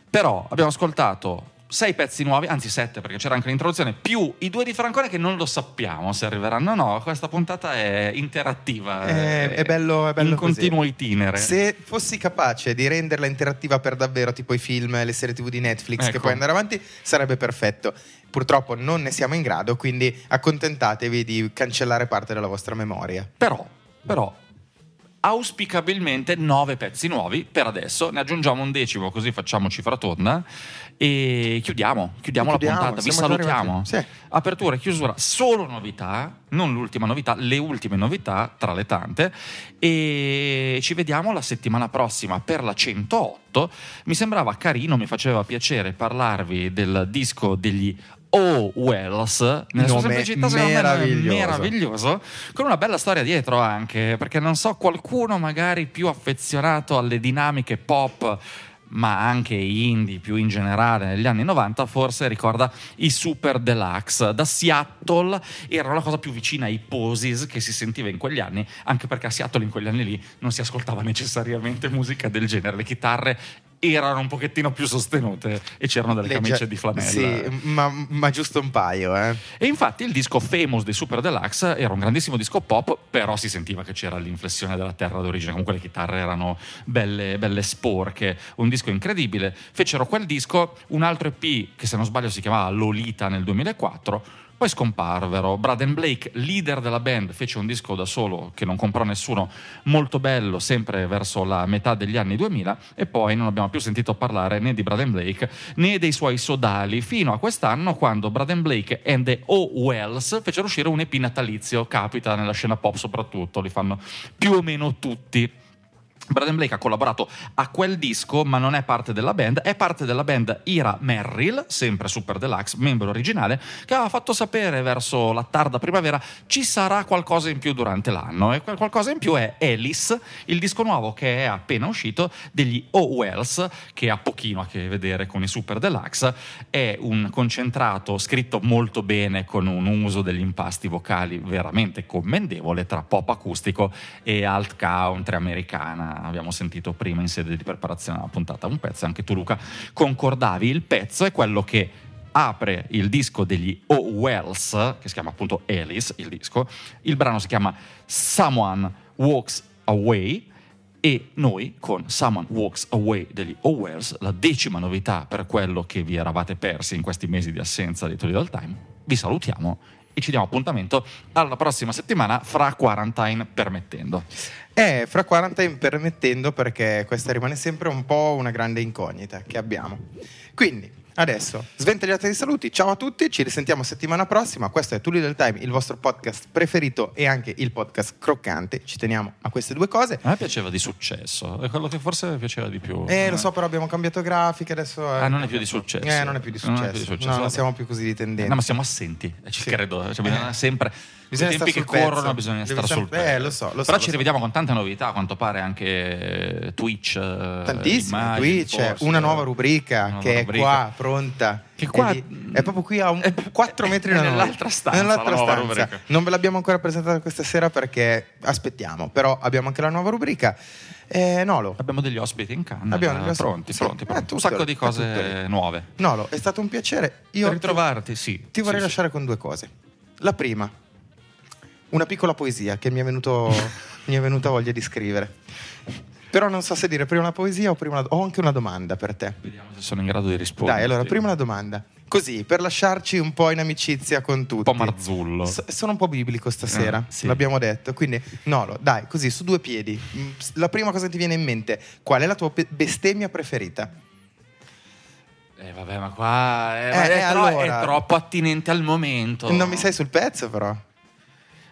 Però abbiamo ascoltato sei pezzi nuovi, anzi sette perché c'era anche l'introduzione, più i due di Francone che non lo sappiamo se arriveranno o no. Questa puntata è interattiva. Eh, è bello, è bello In così. continuo itinere. Se fossi capace di renderla interattiva per davvero, tipo i film le serie tv di Netflix, che Ecco. puoi andare avanti, sarebbe perfetto. Purtroppo non ne siamo in grado, quindi accontentatevi di cancellare parte della vostra memoria. Però, però, auspicabilmente nove pezzi nuovi per adesso. Ne aggiungiamo un decimo così facciamo cifra tonda e chiudiamo, chiudiamo, Chiudiamo, la puntata. Vi salutiamo. Sì. Apertura e chiusura, solo novità, non l'ultima novità, le ultime novità tra le tante. E ci vediamo la settimana prossima per la 108. Mi sembrava carino, mi faceva piacere parlarvi del disco degli O Wells nella sua semplicità meraviglioso. meraviglioso con una bella storia dietro anche perché non so qualcuno magari più affezionato alle dinamiche pop ma anche indie più in generale negli anni 90 forse ricorda i Super Deluxe. Da Seattle era la cosa più vicina ai Posies che si sentiva in quegli anni anche perché a Seattle in quegli anni lì non si ascoltava necessariamente musica del genere. Le chitarre erano un pochettino più sostenute e c'erano delle Legge- camicie di flanella Sì, ma, ma giusto un paio, eh. e infatti il disco Famous dei Super Deluxe era un grandissimo disco pop, però si sentiva che c'era l'inflessione della terra d'origine, comunque le chitarre erano belle, belle sporche, un disco incredibile. Fecero quel disco, un altro EP che se non sbaglio si chiamava Lolita nel 2004. Poi scomparvero. Braden Blake, leader della band, fece un disco da solo che non comprò nessuno, molto bello, sempre verso la metà degli anni 2000, e poi non abbiamo più sentito parlare né di Braden Blake né dei suoi sodali, fino a quest'anno quando Braden Blake and the O Wells fecero uscire un EP natalizio, capita nella scena pop soprattutto, li fanno più o meno tutti. Braden Blake ha collaborato a quel disco, ma non è parte della band, è parte della band Ira Merrill, sempre Super Deluxe, membro originale, che aveva fatto sapere verso la tarda primavera ci sarà qualcosa in più durante l'anno e quel qualcosa in più è Alice, il disco nuovo che è appena uscito degli O Wells, che ha pochino a che vedere con i Super Deluxe, è un concentrato scritto molto bene con un uso degli impasti vocali veramente commendevole tra pop acustico e alt country americana. Abbiamo sentito prima in sede di preparazione alla puntata un pezzo, anche tu Luca concordavi, il pezzo è quello che apre il disco degli O Wells, che si chiama appunto Alice, il disco, il brano si chiama Someone Walks Away e noi con Someone Walks Away degli O Wells, la decima novità per quello che vi eravate persi in questi mesi di assenza di Toledo Time, vi salutiamo e ci diamo appuntamento alla prossima settimana fra quarantine permettendo. Eh, fra quarantine permettendo perché questa rimane sempre un po' una grande incognita che abbiamo. Quindi, adesso, sventagliate di saluti, ciao a tutti, ci risentiamo settimana prossima. Questo è Tulli del Time, il vostro podcast preferito e anche il podcast croccante. Ci teniamo a queste due cose. A me piaceva di successo, è quello che forse piaceva di più. Eh, lo so, però abbiamo cambiato grafiche adesso. Ah, non è più di successo. Eh, non è più di Non successo. è più di successo, No, non siamo più così di tendenza. No, ma siamo assenti, eh, ci Sì. credo. Cioè, bisogna Eh. sempre. Bisogna I tempi che corrono pezzo. bisogna Devi stare sul sempre- pezzo. eh, lo so, lo so, Però lo ci so. rivediamo con tante novità, a quanto pare anche Twitch. eh, Tantissime, immagini, Twitch, forse, una nuova rubrica una nuova che è rubrica. qua pronta. Che qua- è, è proprio qui a un, 4 metri è da noi. nell'altra stanza, Nell'altra stanza. Non ve l'abbiamo ancora presentata questa sera perché aspettiamo, però abbiamo anche la nuova rubrica. Eh, Nolo, Abbiamo degli ospiti in canna. Abbiamo degli eh, ospiti. pronti, Sì, pronti, è pronti. Un sacco di è cose nuove. Nolo, è stato un piacere. Io Ritrovarti, sì. ti vorrei Sì, lasciare con due cose. La prima, una piccola poesia che mi è, venuto, mi è venuta voglia di scrivere. Però non so se dire prima una poesia o prima una, ho anche una domanda per te. Vediamo se sono in grado di rispondere. Dai, allora, prima una domanda. Così, per lasciarci un po' in amicizia con tutti. Un po' marzullo. S- sono un po' biblico stasera, Ah, sì. l'abbiamo detto. Quindi, Nolo, dai, così, su due piedi. Mm, La prima cosa che ti viene in mente, qual è la tua bestemmia preferita? Eh, vabbè, ma qua eh, Eh, ma è, eh, tro- allora. è troppo attinente al momento. Non mi sei sul pezzo, però.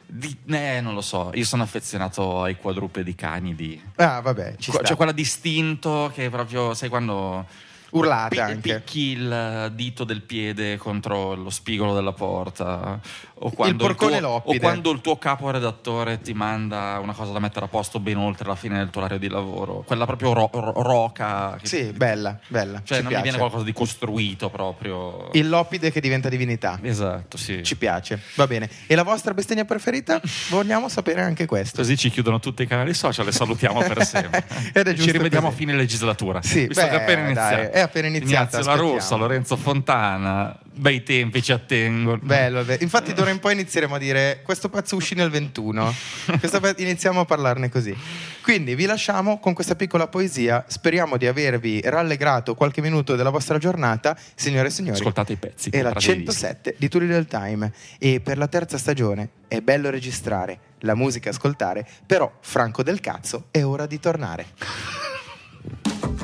Di- eh, non lo so. Io sono affezionato ai quadrupedi canidi. Ah, vabbè. C'è quella distinto che proprio, sai quando Urlate pi- anche. picchi il dito del piede contro lo spigolo della porta o quando porcone tuo, o quando il tuo capo redattore ti manda una cosa da mettere a posto ben oltre la fine del tuo orario di lavoro. Quella proprio ro- ro- roca. che- Sì, bella, bella. Cioè, ci non piace. mi viene qualcosa di costruito proprio. Il loppide che diventa divinità. Esatto, sì. Ci piace, va bene. E la vostra bestemmia preferita? Vogliamo sapere anche questo. Così ci chiudono tutti i canali social e salutiamo per sempre. Ed è Ci giusto rivediamo così. a fine legislatura. Sì, Visto beh, che appena dai, iniziato. è appena iniziato, Ignazio La. Russa, Lorenzo Fontana, bei tempi ci attengono. Bello, bello. infatti d'ora in poi inizieremo a dire questo pezzo uscì nel 21, Questo pezzo- iniziamo a parlarne così. Quindi vi lasciamo con questa piccola poesia, speriamo di avervi rallegrato qualche minuto della vostra giornata, signore e signori. Ascoltate i pezzi. È la comprate i dischi. 107 di Turi del Time e per la terza stagione è bello registrare, la musica ascoltare, però Franco del cazzo è ora di tornare.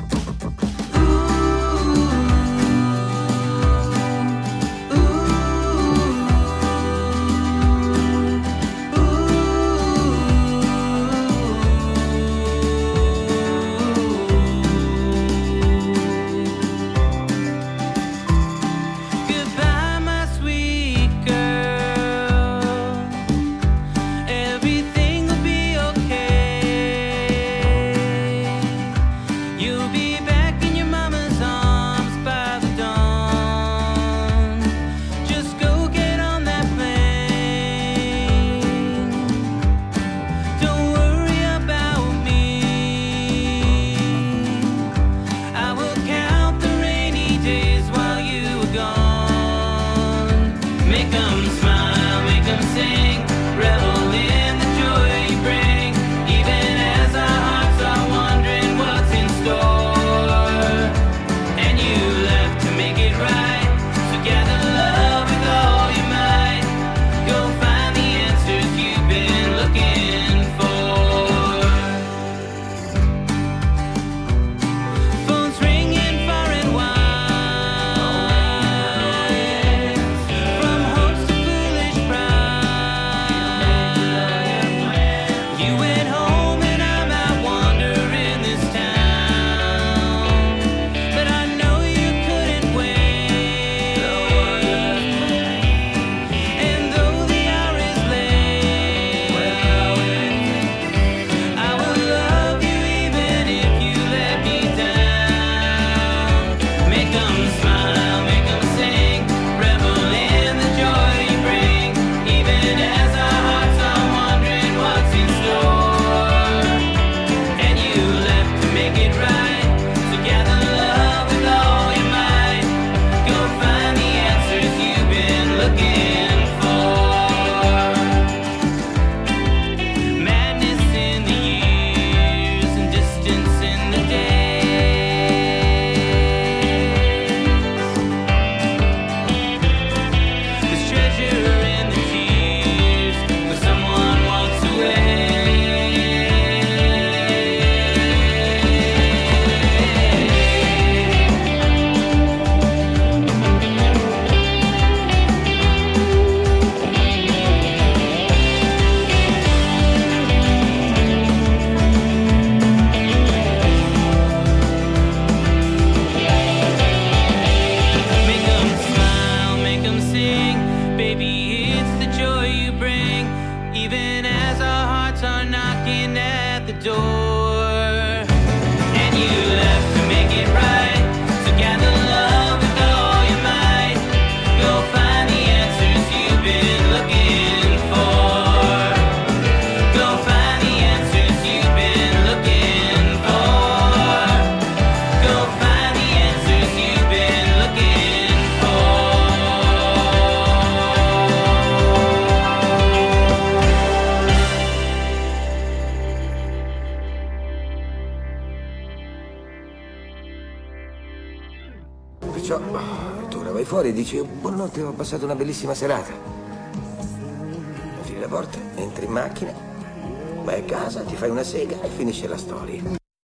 passato una bellissima serata.